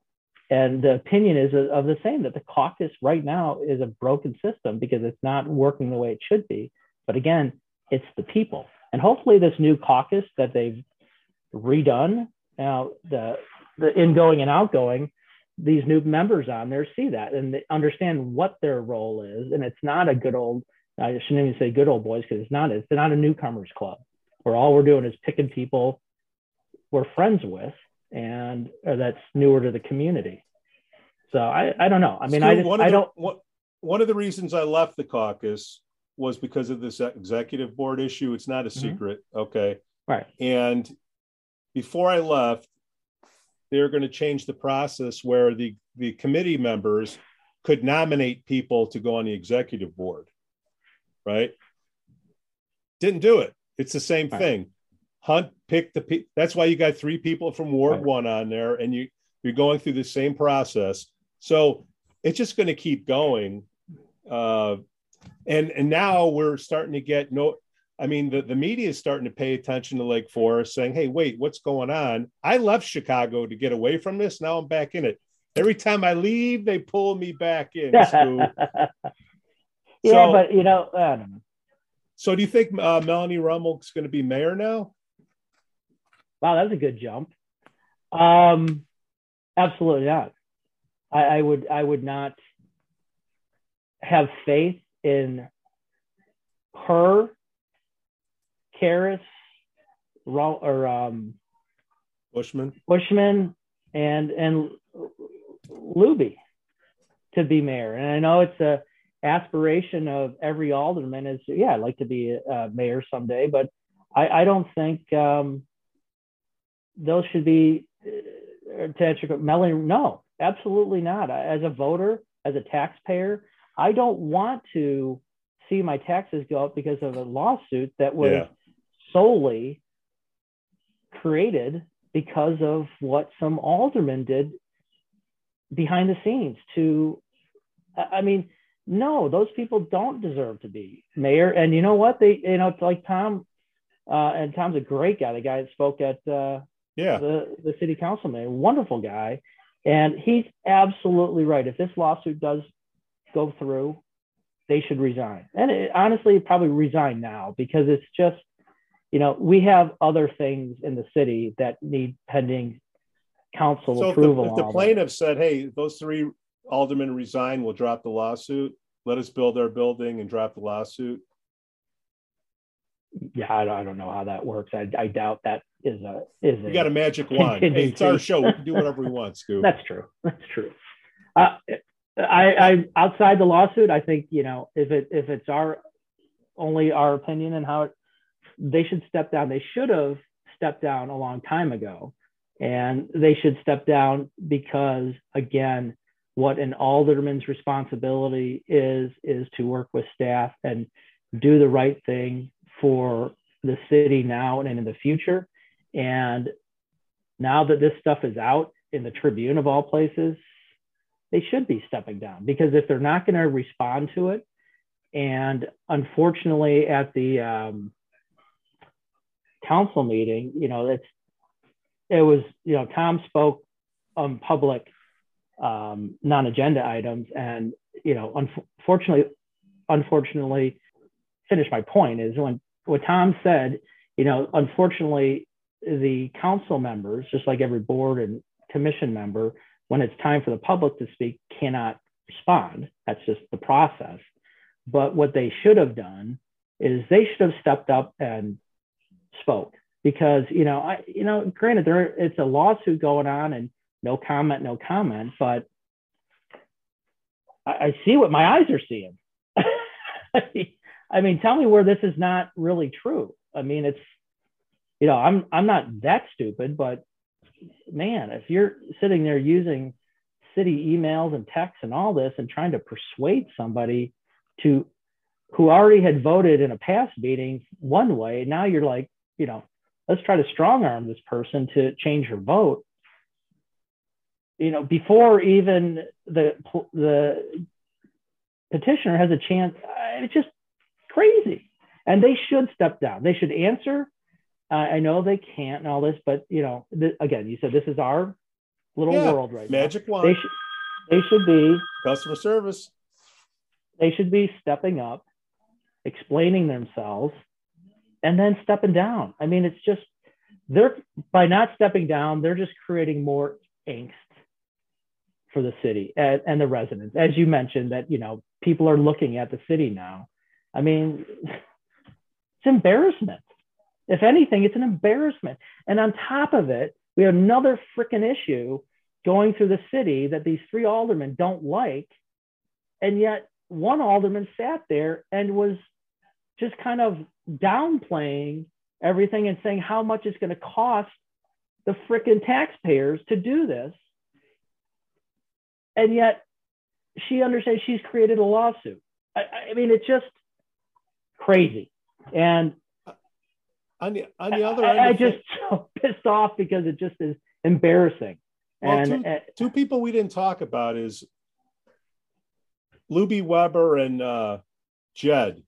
Speaker 4: and the opinion is of the same that the caucus right now is a broken system because it's not working the way it should be. But again, it's the people, and hopefully this new caucus that they've redone now the the ingoing and outgoing these new members on there see that and they understand what their role is. And it's not a good old i shouldn't even say good old boys because it's not it's not a newcomers club where all we're doing is picking people we're friends with and or that's newer to the community. So i i don't know. I mean
Speaker 3: Stu,
Speaker 4: i just,
Speaker 3: one of
Speaker 4: i
Speaker 3: the-
Speaker 4: don't
Speaker 3: one- one of the reasons I left the caucus was because of this executive board issue. It's not a
Speaker 4: Mhm.
Speaker 3: secret. Okay.
Speaker 4: right
Speaker 3: And before I left, they were going to change the process where the, the committee members could nominate people to go on the executive board. Right? Didn't do it. It's the same
Speaker 4: Right.
Speaker 3: thing. Hunt picked the pe- that's why you got three people from Ward
Speaker 4: Right.
Speaker 3: One on there, and you you're going through the same process. So it's just going to keep going. Uh, and and now we're starting to get no I mean, the, the media is starting to pay attention to Lake Forest, saying, hey, wait, what's going on? I left Chicago to get away from this. Now I'm back in it. Every time I leave, they pull me back in.
Speaker 4: Yeah
Speaker 3: So-
Speaker 4: but you know i don't know
Speaker 3: so do you think uh, Melanie Rummel's going to be mayor now?
Speaker 4: Wow, that's a good jump. Um, absolutely not. I, I would I would not have faith in her, Karras, Ro- or um,
Speaker 3: Bushman?
Speaker 4: Bushman, and and Looby to be mayor. And I know it's a aspiration of every alderman is yeah, I'd like to be a mayor someday, but I, I don't think um, those should be uh, to answer your- Melanie. No, absolutely not. As a voter, as a taxpayer, I don't want to see my taxes go up because of a lawsuit that was
Speaker 3: Yeah.
Speaker 4: solely created because of what some aldermen did behind the scenes to I I mean, no, those people don't deserve to be mayor. And you know what? They, you know, it's like Tom, uh, and Tom's a great guy. The guy that spoke at uh,
Speaker 3: Yeah.
Speaker 4: the the city councilman, wonderful guy, and he's absolutely right. If this lawsuit does go through, they should resign. And it, honestly, probably resign now because it's just, you know, we have other things in the city that need pending council
Speaker 3: So if the,
Speaker 4: approval.
Speaker 3: if the plaintiff said, hey, those three aldermen resign, we'll drop the lawsuit. Let us build our building and drop the lawsuit.
Speaker 4: yeah, I don't, I don't know how that works. I, I doubt that is a is a,
Speaker 3: got a magic wand. Hey, it's our show. We can do whatever we want, Stu.
Speaker 4: That's true. That's true. Uh, I, I outside the lawsuit, I think you know if it if it's our only our opinion and how it, they should step down. They should have stepped down a long time ago, and they should step down because again, what an alderman's responsibility is is to work with staff and do the right thing for the city now and in the future. And now that this stuff is out in the Tribune of all places, they should be stepping down because if they're not going to respond to it, and unfortunately at the um, council meeting, you know, it's it was you know Tom spoke on public um, non-agenda items, and you know, unfortunately, unfortunately, finish my point is when what Tom said, you know, unfortunately, the council members, just like every board and commission member, when it's time for the public to speak, cannot respond. That's just the process. But what they should have done is they should have stepped up and spoke because you know I you know granted there it's a lawsuit going on and no comment no comment but I, I see what my eyes are seeing. I mean, tell me where this is not really true. I mean, it's you know I'm I'm not that stupid, but man, if you're sitting there using city emails and texts and all this and trying to persuade somebody to who already had voted in a past meeting one way, now you're like, you know, let's try to strong arm this person to change her vote. You know, before even the the petitioner has a chance, it's just crazy. And they should step down. They should answer. Uh, I know they can't and all this, but you know, th- again, you said this is our little
Speaker 3: Yeah,
Speaker 4: world right
Speaker 3: Magic
Speaker 4: now. They
Speaker 3: wand,
Speaker 4: should they should be
Speaker 3: customer service.
Speaker 4: they should be stepping up, explaining themselves, and then stepping down. I mean, it's just they're by not stepping down, they're just creating more angst for the city and, and the residents. As you mentioned, that you know people are looking at the city now. I mean, it's embarrassment. If anything, it's an embarrassment. And on top of it, we have another freaking issue going through the city that these three aldermen don't like, and yet one alderman sat there and was just kind of downplaying everything and saying how much it's going to cost the frickin' taxpayers to do this. And yet she understands she's created a lawsuit. I, I mean, it's just crazy. And
Speaker 3: On the on the other
Speaker 4: I,
Speaker 3: end,
Speaker 4: I
Speaker 3: of
Speaker 4: just so pissed off because it just is embarrassing.
Speaker 3: Well,
Speaker 4: and uh,
Speaker 3: two people we didn't talk about is Looby Weber and uh, Jed.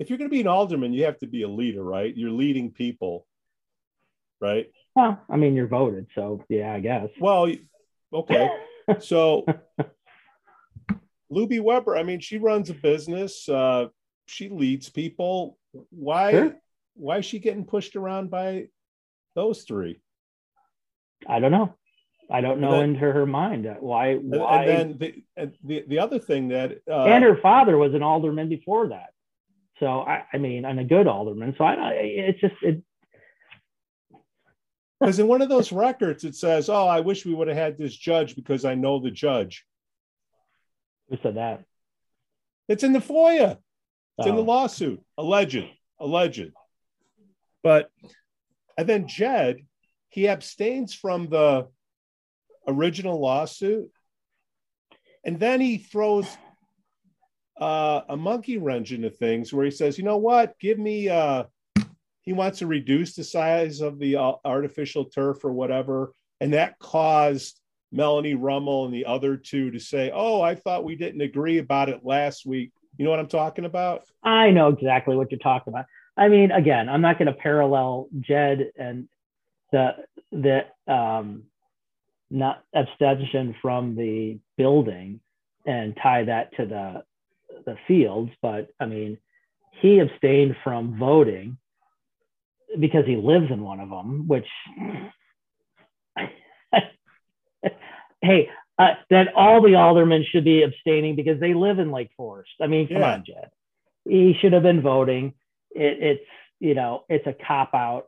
Speaker 3: If you're going to be an alderman, you have to be a leader, right? You're leading people, right?
Speaker 4: well, I mean, you're voted, so yeah, I guess.
Speaker 3: Well, okay. So Looby Weber, I mean, she runs a business. Uh, she leads people. Why?
Speaker 4: Sure.
Speaker 3: Why is she getting pushed around by those three?
Speaker 4: I don't know. I don't know
Speaker 3: then-
Speaker 4: into her mind uh, why. Why?
Speaker 3: and then the, the the other thing that uh,
Speaker 4: and her father was an alderman before that. So I, I mean, and a good alderman. So I, it's just it.
Speaker 3: Because in one of those records, it says, "Oh, I wish we would have had this judge because I know the judge."
Speaker 4: Who said that?
Speaker 3: It's in the FOIA. It's in the
Speaker 4: Oh.
Speaker 3: lawsuit. Alleged, alleged. But and then Jed, he abstains from the original lawsuit, and then he throws uh, a monkey wrench into things where he says, "You know what? Give me." Uh, he wants to reduce the size of the uh, artificial turf or whatever, and that caused Melanie Rummel and the other two to say, "Oh, I thought we didn't agree about it last week." You know what I'm talking about?
Speaker 4: I know exactly what you're talking about. I mean, again, I'm not going to parallel Jed and the the um, not abstention from the building and tie that to the the fields, but I mean, he abstained from voting because he lives in one of them, which hey, uh, that all the aldermen should be abstaining because they live in Lake Forest. I mean, come
Speaker 3: Yeah.
Speaker 4: on, Jed. He should have been voting. It, it's you know, it's a cop out.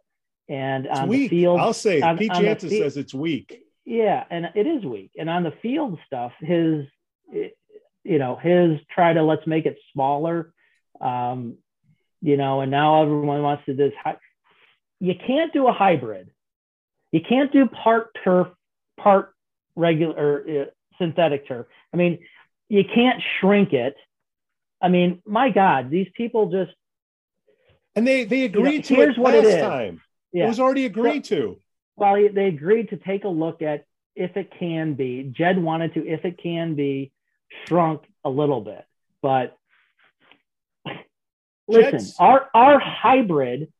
Speaker 4: And
Speaker 3: It's
Speaker 4: on
Speaker 3: weak.
Speaker 4: the field,
Speaker 3: I'll say
Speaker 4: on-
Speaker 3: Pete Jansen says it's weak.
Speaker 4: yeah, and it is weak. And on the field stuff, his, you know, his try to let's make it smaller, um, you know, and now everyone wants to do this. hy- You can't do a hybrid. You can't do part turf, part regular or uh, synthetic turf. I mean, you can't shrink it. I mean, my God, these people just
Speaker 3: And they they agreed to
Speaker 4: here's
Speaker 3: it
Speaker 4: what it
Speaker 3: last
Speaker 4: is.
Speaker 3: time.
Speaker 4: yeah.
Speaker 3: It was already agreed to.
Speaker 4: Well, they agreed to take a look at if it can be. Jed wanted to, if it can be, shrunk a little bit. But listen,
Speaker 3: Jed's-
Speaker 4: our our hybrid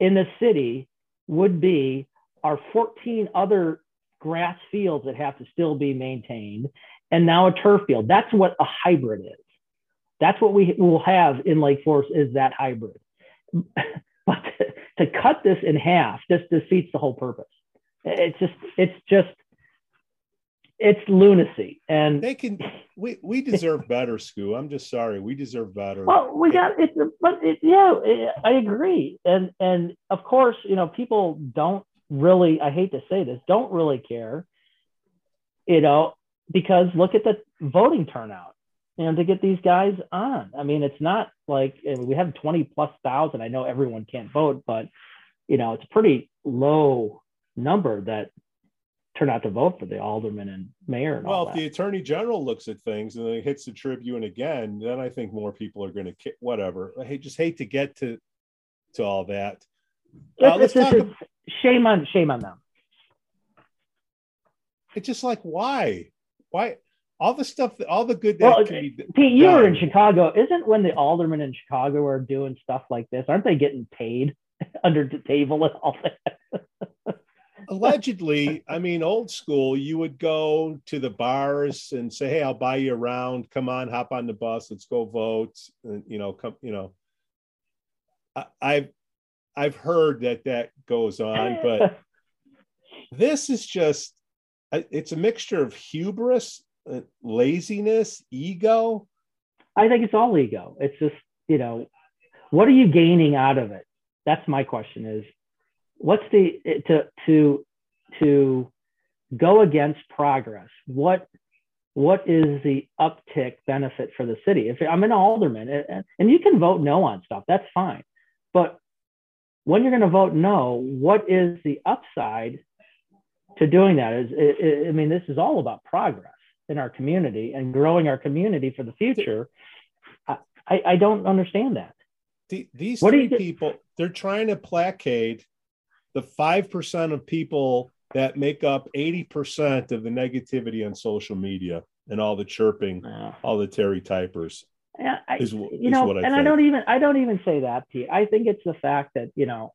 Speaker 4: in the city would be our 14 other grass fields that have to still be maintained, and now a turf field. That's what a hybrid is. That's what we will have in Lake Forest is that hybrid. but to, cut this in half just defeats the whole purpose. It's just, it's just, it's lunacy. And
Speaker 3: They can we we deserve better, Skoo. I'm just sorry. We deserve better.
Speaker 4: well, we got it, but it, yeah, it, I agree. And and of course, you know, people don't really. I hate to say this, don't really care. You know, because look at the voting turnout. You know, to get these guys on. I mean, it's not like we have twenty plus thousand. I know everyone can't vote, but you know, it's a pretty low number that turn out to vote for the alderman and mayor and all
Speaker 3: well, if the attorney general looks at things and then hits the Tribune again, then I think more people are going to whatever. I hate, just hate to get to to all that. Uh,
Speaker 4: It's-
Speaker 3: let's
Speaker 4: it's-
Speaker 3: talk.
Speaker 4: it's- shame on shame on them.
Speaker 3: It's just like why, why all the stuff, that all the good that
Speaker 4: Well,
Speaker 3: can be.
Speaker 4: Pete, you were in. Chicago. Isn't when the aldermen in Chicago are doing stuff like this, aren't they getting paid under the table and all that?
Speaker 3: allegedly, I mean, old school, you would go to the bars and say, "Hey, I'll buy you around. Come on, hop on the bus. Let's go vote." And you know, come, you know, I, I've I've heard that that goes on, but this is just it's a mixture of hubris, laziness, ego.
Speaker 4: I think it's all ego. It's just, you know, what are you gaining out of it? That's my question is what's the to to to go against progress? What what is the uptick benefit for the city? If I'm an alderman and, and you can vote no on stuff, that's fine. But when you're going to vote no, what is the upside to doing that? Is I mean, this is all about progress in our community and growing our community for the future. I, I, I don't understand that.
Speaker 3: The, these
Speaker 4: What
Speaker 3: three people, they're trying to placate the five percent of people that make up eighty percent of the negativity on social media and all the chirping,
Speaker 4: Yeah.
Speaker 3: all the Terry typers.
Speaker 4: Yeah, I,
Speaker 3: Is
Speaker 4: you
Speaker 3: is
Speaker 4: know,
Speaker 3: what I
Speaker 4: and I don't even I don't even say that, Pete. I think it's the fact that you know,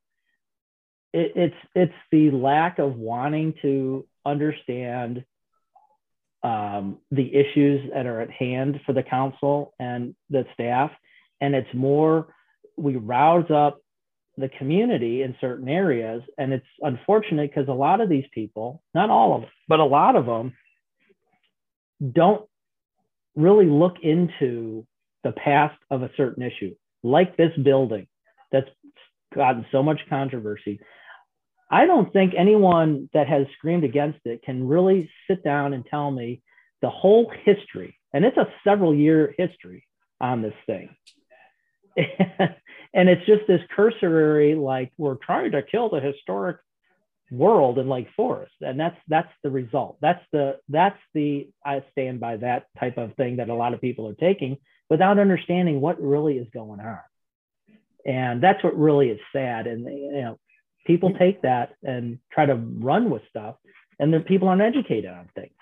Speaker 4: it, it's it's the lack of wanting to understand um, the issues that are at hand for the council and the staff, and it's more we rouse up the community in certain areas, and it's unfortunate because a lot of these people, not all of them, but a lot of them, don't really look into the past of a certain issue, like this building that's gotten so much controversy. I don't think anyone that has screamed against it can really sit down and tell me the whole history, and it's a several year history on this thing. and it's just this cursory, like we're trying to kill the historic world in Lake Forest, and that's that's the result. That's the that's the I stand by that type of thing that a lot of people are taking without understanding what really is going on. And that's what really is sad. And you know, people take that and try to run with stuff, and then people aren't educated on things.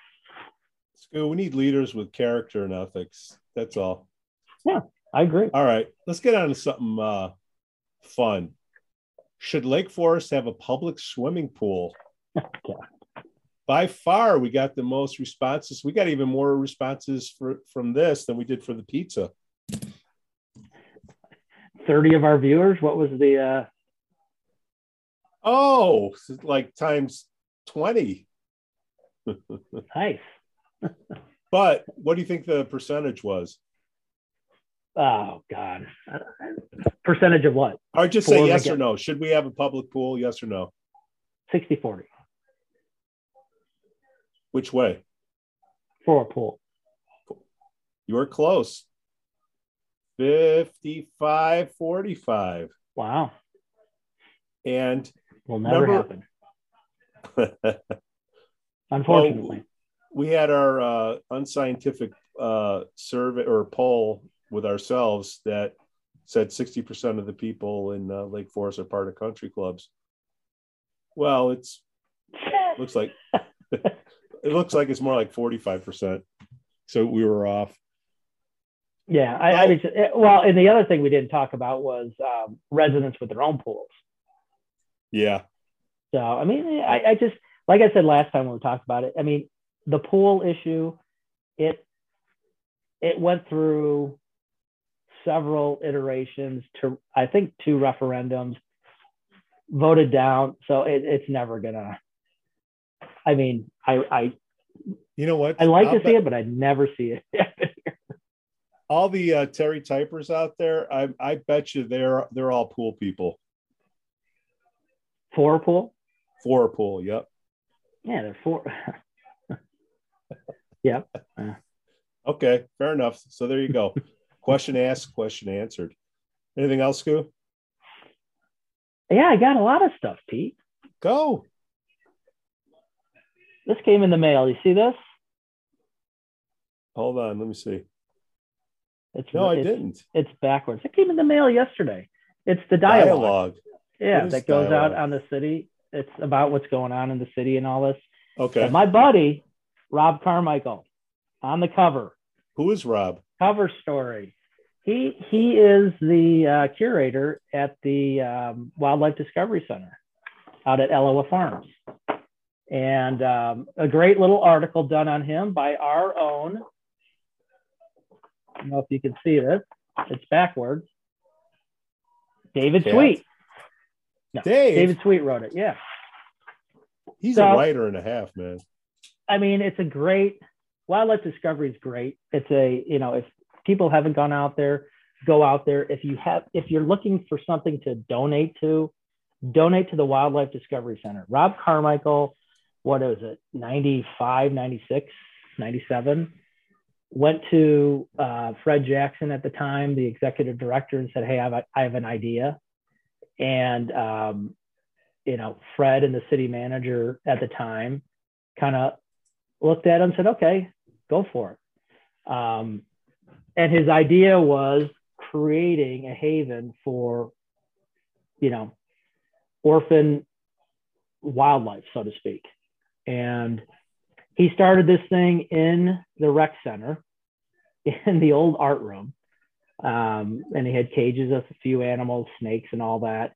Speaker 3: school we need leaders with character and ethics. That's all.
Speaker 4: Yeah, I agree.
Speaker 3: All right, let's get on to something uh, fun. Should Lake Forest have a public swimming pool? yeah. By far, we got the most responses. We got even more responses for, from this than we did for the pizza.
Speaker 4: 30 of our viewers, what was the uh
Speaker 3: Oh, like times 20.
Speaker 4: nice.
Speaker 3: But what do you think the percentage was?
Speaker 4: Oh God. Percentage of what?
Speaker 3: Or just say yes or no. Should we have a public pool? Yes or no?
Speaker 4: 60 40
Speaker 3: Which way?
Speaker 4: for a pool.
Speaker 3: You're close. 55 45.
Speaker 4: Wow.
Speaker 3: And
Speaker 4: Will never happen. Unfortunately.
Speaker 3: we had our uh, unscientific uh, survey or poll with ourselves that said 60% of the people in uh, Lake Forest are part of country clubs. Well, it's looks like it looks like it's more like 45%. So we were off.
Speaker 4: Yeah, I, I was, well, and the other thing we didn't talk about was um, residents with their own pools.
Speaker 3: Yeah.
Speaker 4: So, I mean, I, I just, like I said last time when we talked about it, I mean, the pool issue, it, it went through several iterations to, I think, two referendums, voted down. So it, it's never gonna, I mean, I, I,
Speaker 3: You know what?
Speaker 4: I like
Speaker 3: I'll
Speaker 4: to see
Speaker 3: bet-
Speaker 4: it, but I never see it.
Speaker 3: all the uh, Terry typers out there, I, I bet you they're they're all pool people.
Speaker 4: For a pool?
Speaker 3: Four pool, yep.
Speaker 4: Yeah, they're four. yep.
Speaker 3: Okay, fair enough. So there you go. question asked, question answered. Anything else, Skoo?
Speaker 4: Yeah, I got a lot of stuff, Pete.
Speaker 3: Go.
Speaker 4: This came in the mail. You see this?
Speaker 3: Hold on, let me see.
Speaker 4: It's
Speaker 3: No, I
Speaker 4: it's,
Speaker 3: didn't.
Speaker 4: It's backwards. It came in the mail yesterday. It's the dialogue.
Speaker 3: Dialogue.
Speaker 4: Yeah, that goes
Speaker 3: dialogue?
Speaker 4: out on the city. It's about what's going on in the city and all this.
Speaker 3: Okay.
Speaker 4: And my buddy, Rob Carmichael, on the cover,
Speaker 3: Who is Rob?
Speaker 4: cover story. He he is the uh, curator at the um, Wildlife Discovery Center out at Elawa Farms. and um, a great little article done on him by our own. I don't know if you can see this. It's backwards. David? Sweet. No,
Speaker 3: Dave,
Speaker 4: David Sweet wrote it. Yeah.
Speaker 3: he's
Speaker 4: So-
Speaker 3: a writer and a half, man.
Speaker 4: I mean, it's a great wildlife discovery is great. It's a you know if people haven't gone out there, go out there. If you have if you're looking for something to donate to, donate to the Wildlife Discovery Center. Rob Carmichael, what is it, 95, 96, 97, went to uh, Fred Jackson at the time, the executive director, and said, "Hey, I have, a, I have an idea," and um, you know, Fred and the city manager at the time kind of looked at him and said, okay, go for it. Um, and his idea was creating a haven for, you know, orphan wildlife, so to speak. And he started this thing in the rec center in the old art room. Um, and he had cages of a few animals, snakes, and all that.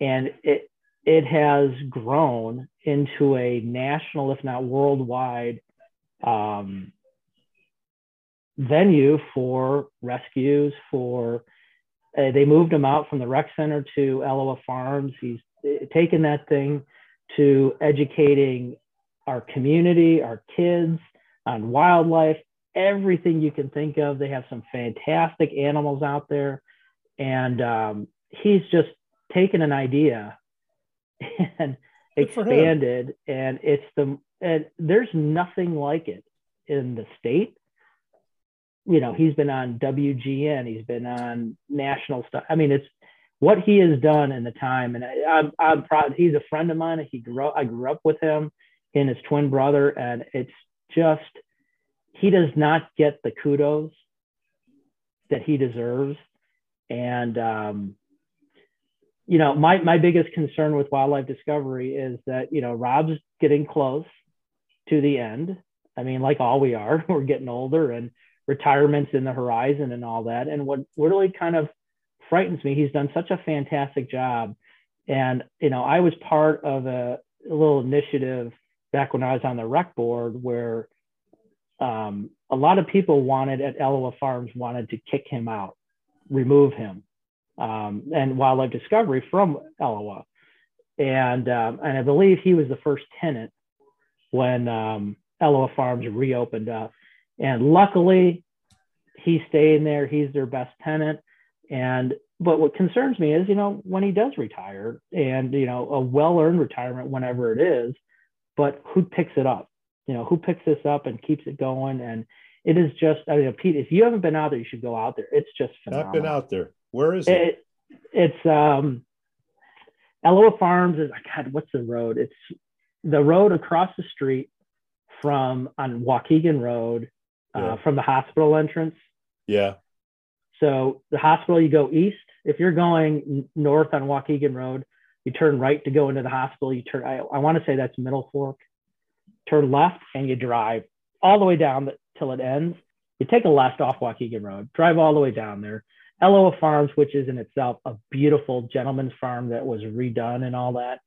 Speaker 4: And it, it has grown into a national, if not worldwide, um, venue for rescues. For uh, they moved him out from the rec center to Elawa Farms. He's uh, taken that thing to educating our community, our kids on wildlife, everything you can think of. They have some fantastic animals out there, and um, he's just taken an idea and
Speaker 3: Good for him.
Speaker 4: expanded. And it's the and there's nothing like it in the state. You know he's been on wgn he's been on national stuff. I mean it's what he has done in the time. And I, i'm i'm proud. He's a friend of mine. He grew up i grew up with him and his twin brother. And it's just he does not get the kudos that he deserves and um you know, my my biggest concern with wildlife discovery is that you know Rob's getting close to the end. I mean, like all we are, we're getting older, and retirement's in the horizon and all that. And what really kind of frightens me, he's done such a fantastic job. And you know, I was part of a, a little initiative back when I was on the rec board where um, a lot of people wanted at Elawa Farms wanted to kick him out, remove him um, and wildlife discovery from Elawa. And, um, and I believe he was the first tenant when um, Farms reopened up. And luckily, he's staying there. He's their best tenant. And but what concerns me is, you know, when he does retire, and you know, a well-earned retirement, whenever it is, but who picks it up? You know, who picks this up and keeps it going? And it is just, I mean, Pete, if you haven't been out there, you should go out there. It's just phenomenal.
Speaker 3: I've been out there. Where is it?
Speaker 4: It, it's um, Elawa Farms is God. What's the road? It's the road across the street from on Waukegan Road, uh,
Speaker 3: Yeah.
Speaker 4: from the hospital entrance.
Speaker 3: Yeah.
Speaker 4: So the hospital, you go east. If you're going north on Waukegan Road, you turn right to go into the hospital. You turn. I, I want to say that's Middle Fork. Turn left and you drive all the way down till it ends. You take a left off Waukegan Road, drive all the way down there. Elawa Farms, which is in itself a beautiful gentleman's farm that was redone and all that,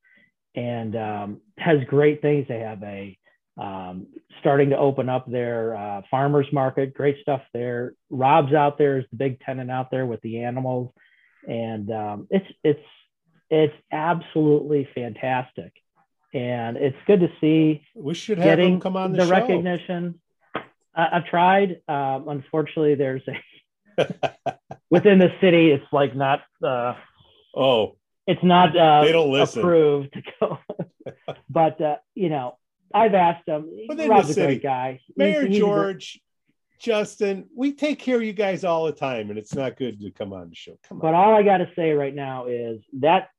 Speaker 4: and um, has great things. They have a um, starting to open up their uh, farmers market. Great stuff there. Rob's out there is the big tenant out there with the animals, and um, it's it's it's absolutely fantastic, and it's good to see
Speaker 3: We should have
Speaker 4: getting
Speaker 3: him come on the,
Speaker 4: the recognition. I've tried. Um, unfortunately, there's a within the city. It's like not. Uh,
Speaker 3: Oh,
Speaker 4: it's not uh,
Speaker 3: They don't listen.
Speaker 4: approved to go. but uh, you know, I've asked him.
Speaker 3: Within
Speaker 4: Rob's
Speaker 3: the
Speaker 4: a
Speaker 3: city.
Speaker 4: great guy.
Speaker 3: Mayor
Speaker 4: he's a great-
Speaker 3: George, Justin, we take care of you guys all the time, and it's not good to come on the show. Come on.
Speaker 4: But all I got to say right now is that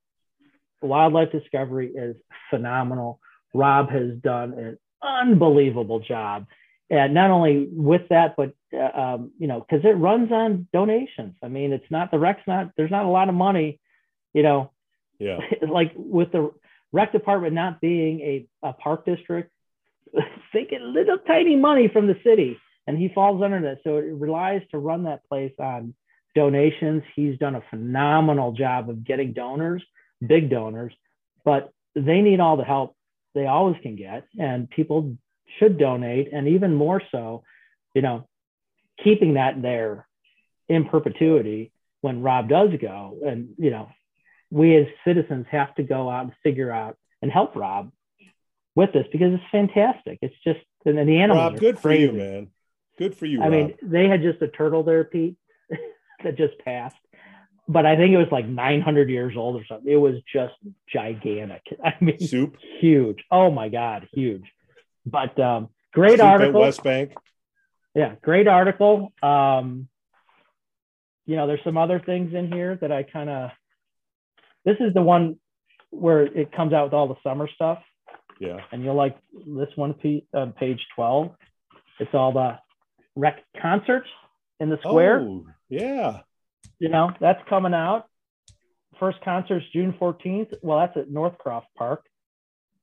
Speaker 4: wildlife discovery is phenomenal. Rob has done an unbelievable job, and not only with that, but uh, um, you know, because it runs on donations. I mean, it's not the rec's not. There's not a lot of money, you know,
Speaker 3: Yeah.
Speaker 4: like with the rec department not being a, a park district, they get little tiny money from the city, and he falls under that. So it relies to run that place on donations. He's done a phenomenal job of getting donors, big donors, but they need all the help they always can get, and people should donate, and even more so, you know, keeping that there in perpetuity when Rob does go, and you know, we as citizens have to go out and figure out and help Rob with this because it's fantastic. It's just and the animals.
Speaker 3: Rob, good for you, man. Good for you,
Speaker 4: I
Speaker 3: Rob.
Speaker 4: mean, they had just a turtle there, Pete, that just passed. But I think it was like 900 years old or something. It was just gigantic. I mean,
Speaker 3: Soup.
Speaker 4: huge. Oh my God, huge. But um, great
Speaker 3: Soup
Speaker 4: article.
Speaker 3: West Bank.
Speaker 4: Yeah, great article. Um, you know, there's some other things in here that I kind of. This is the one where it comes out with all the summer stuff,
Speaker 3: Yeah.
Speaker 4: and you'll like this one, Pete, on page 12. It's all the rec concerts in the square.
Speaker 3: Oh, yeah.
Speaker 4: You know, that's coming out. First concert's June 14th. Well, that's at Northcroft Park.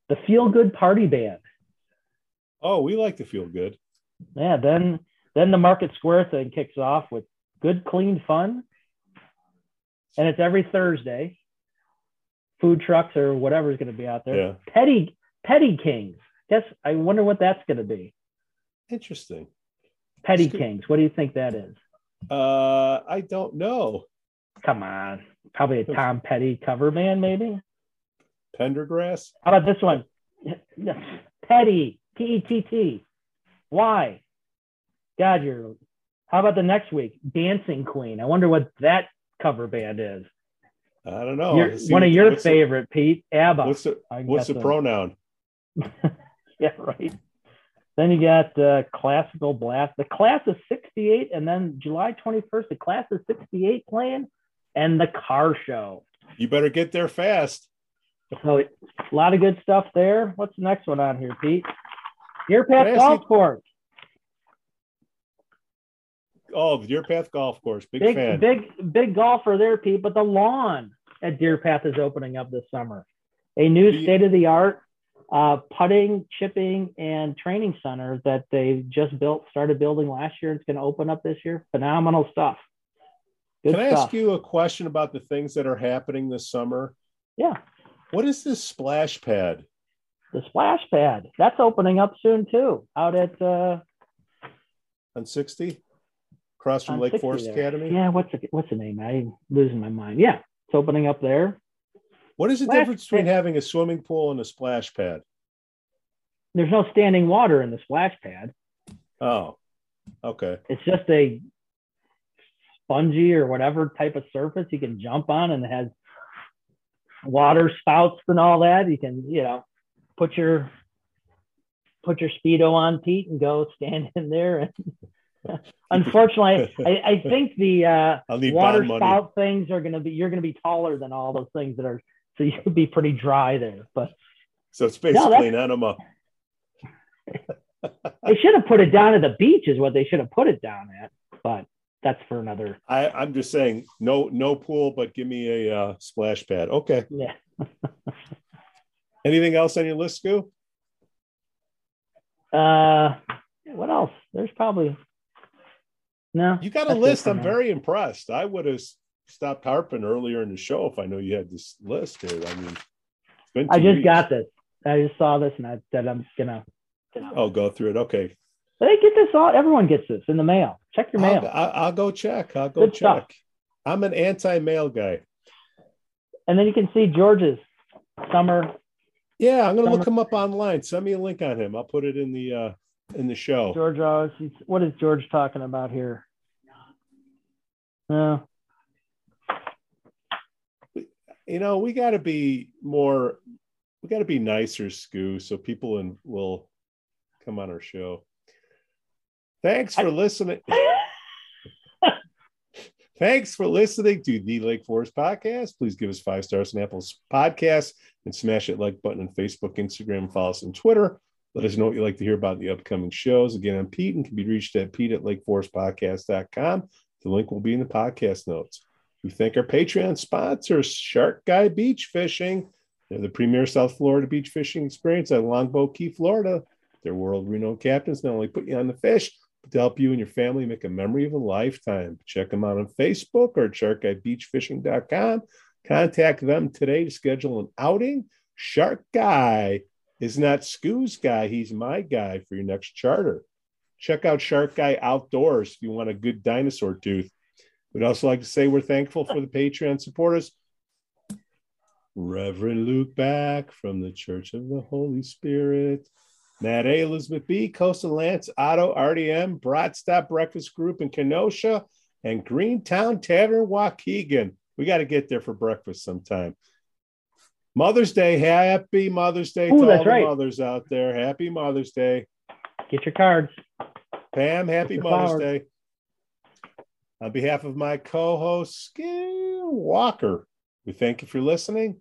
Speaker 4: The Feel Good Party Band.
Speaker 3: Oh, we like to feel good.
Speaker 4: Yeah, then then the Market Square thing kicks off with good, clean fun. And it's every Thursday. Food trucks or whatever is going to be out there.
Speaker 3: Yeah.
Speaker 4: Petty Petty Kings. Guess I wonder what that's going to be.
Speaker 3: Interesting.
Speaker 4: Petty Kings. What do you think that is?
Speaker 3: Uh, I don't know.
Speaker 4: Come on. Probably a Tom Petty cover band, maybe.
Speaker 3: Pendergrass.
Speaker 4: How about this one? Petty, P E T T. Why? God, you're. How about the next week? Dancing Queen. I wonder what that cover band is.
Speaker 3: I don't know.
Speaker 4: Your- one of your
Speaker 3: the-
Speaker 4: favorite, Pete. ABBA.
Speaker 3: What's the what's the pronoun?
Speaker 4: yeah, right. Then you got uh, classical blast. The class of '68, and then July 21st, the class of '68 playing, and the car show.
Speaker 3: You better get there fast.
Speaker 4: So a lot of good stuff there. What's the next one on here, Pete? Deer Path
Speaker 3: Can I ask
Speaker 4: Golf
Speaker 3: you-
Speaker 4: Course.
Speaker 3: Oh, Deer Path Golf Course. Big,
Speaker 4: Big,
Speaker 3: fan.
Speaker 4: big, big golfer there, Pete. But the lawn at Deer Path is opening up this summer. A new
Speaker 3: The-
Speaker 4: state of the art uh, putting, chipping, and training center that they just built, started building last year. It's going to open up this year. Phenomenal stuff. Good
Speaker 3: Can I
Speaker 4: stuff.
Speaker 3: ask you a question about the things that are happening this summer?
Speaker 4: Yeah,
Speaker 3: What is this splash pad?
Speaker 4: the splash pad that's opening up soon too, out at uh,
Speaker 3: on 60 across from Lake Forest
Speaker 4: there.
Speaker 3: Academy.
Speaker 4: Yeah, what's the, what's the name? I'm losing my mind. Yeah, it's opening up there.
Speaker 3: What is the
Speaker 4: Splash
Speaker 3: difference between
Speaker 4: pad.
Speaker 3: having a swimming pool and a splash pad?
Speaker 4: There's no standing water in the splash pad.
Speaker 3: Oh, okay.
Speaker 4: It's just a spongy or whatever type of surface you can jump on and it has water spouts and all that. You can, you know, put your put your speedo on Pete and go stand in there and unfortunately I, I think the uh water
Speaker 3: money.
Speaker 4: spout things are gonna be you're gonna be taller than all those things that are so you'll be pretty dry there. But
Speaker 3: So it's basically
Speaker 4: that's-
Speaker 3: an enema.
Speaker 4: they should have put it down at the beach is what they should have put it down at. But that's for another
Speaker 3: I, I'm just saying, no, no pool, but give me a uh, splash pad. Okay.
Speaker 4: yeah.
Speaker 3: Anything else on your list, Skoo?
Speaker 4: Uh, what else? There's probably no.
Speaker 3: You got a list. I'm
Speaker 4: now.
Speaker 3: very impressed. I would have stopped harping earlier in the show if I know you had this list here. I mean,
Speaker 4: I just
Speaker 3: weeks.
Speaker 4: got this. I just saw this, and I said I'm gonna.
Speaker 3: Oh, go through it. Okay.
Speaker 4: They get this all. Everyone gets this in the mail. Check your mail,
Speaker 3: I'll, I'll go check. I'll go
Speaker 4: Good
Speaker 3: check.
Speaker 4: stuff.
Speaker 3: I'm an anti-mail guy.
Speaker 4: and then you can see George's summer.
Speaker 3: Yeah, I'm gonna look him up online. Send me a link on him. I'll put it in the uh in the show.
Speaker 4: George he's- What is George talking about here? No.
Speaker 3: You know, we got to be more. We got to be nicer, Skoo, so people in, will come on our show. Thanks for listening. Thanks for listening to the Lake Forest Podcast. Please give us five stars on Apple's podcast and smash that like button on Facebook, Instagram, follow us on Twitter. Let us know what you'd like to hear about the upcoming shows. Again, I'm Pete and can be reached at pete at lakeforestpodcast.com. The link will be in the podcast notes. We thank our Patreon sponsors, Shark Guy Beach Fishing. They're the premier South Florida beach fishing experience at Longboat Key, Florida. Their world renowned captains not only put you on the fish, but to help you and your family make a memory of a lifetime. Check them out on Facebook or at sharkguybeachfishing.com. Contact them today to schedule an outing. Shark Guy is not Skoo's guy. He's my guy for your next charter. Check out Shark Guy Outdoors if you want a good dinosaur tooth. We'd also like to say we're thankful for the Patreon supporters. Reverend Luke Back from the Church of the Holy Spirit. Matt A. Elizabeth B. Kosta Lance, Otto, RDM, Brat Stop Breakfast Group in Kenosha, and Greentown Tavern, Waukegan. We got to get there for breakfast sometime. Mother's Day. Happy Mother's Day
Speaker 4: Ooh,
Speaker 3: to all the
Speaker 4: right.
Speaker 3: mothers out there. Happy Mother's Day.
Speaker 4: Get your cards.
Speaker 3: Pam, happy Mother's
Speaker 4: flowers.
Speaker 3: Day. On behalf of my co host, Walker, we thank you for listening.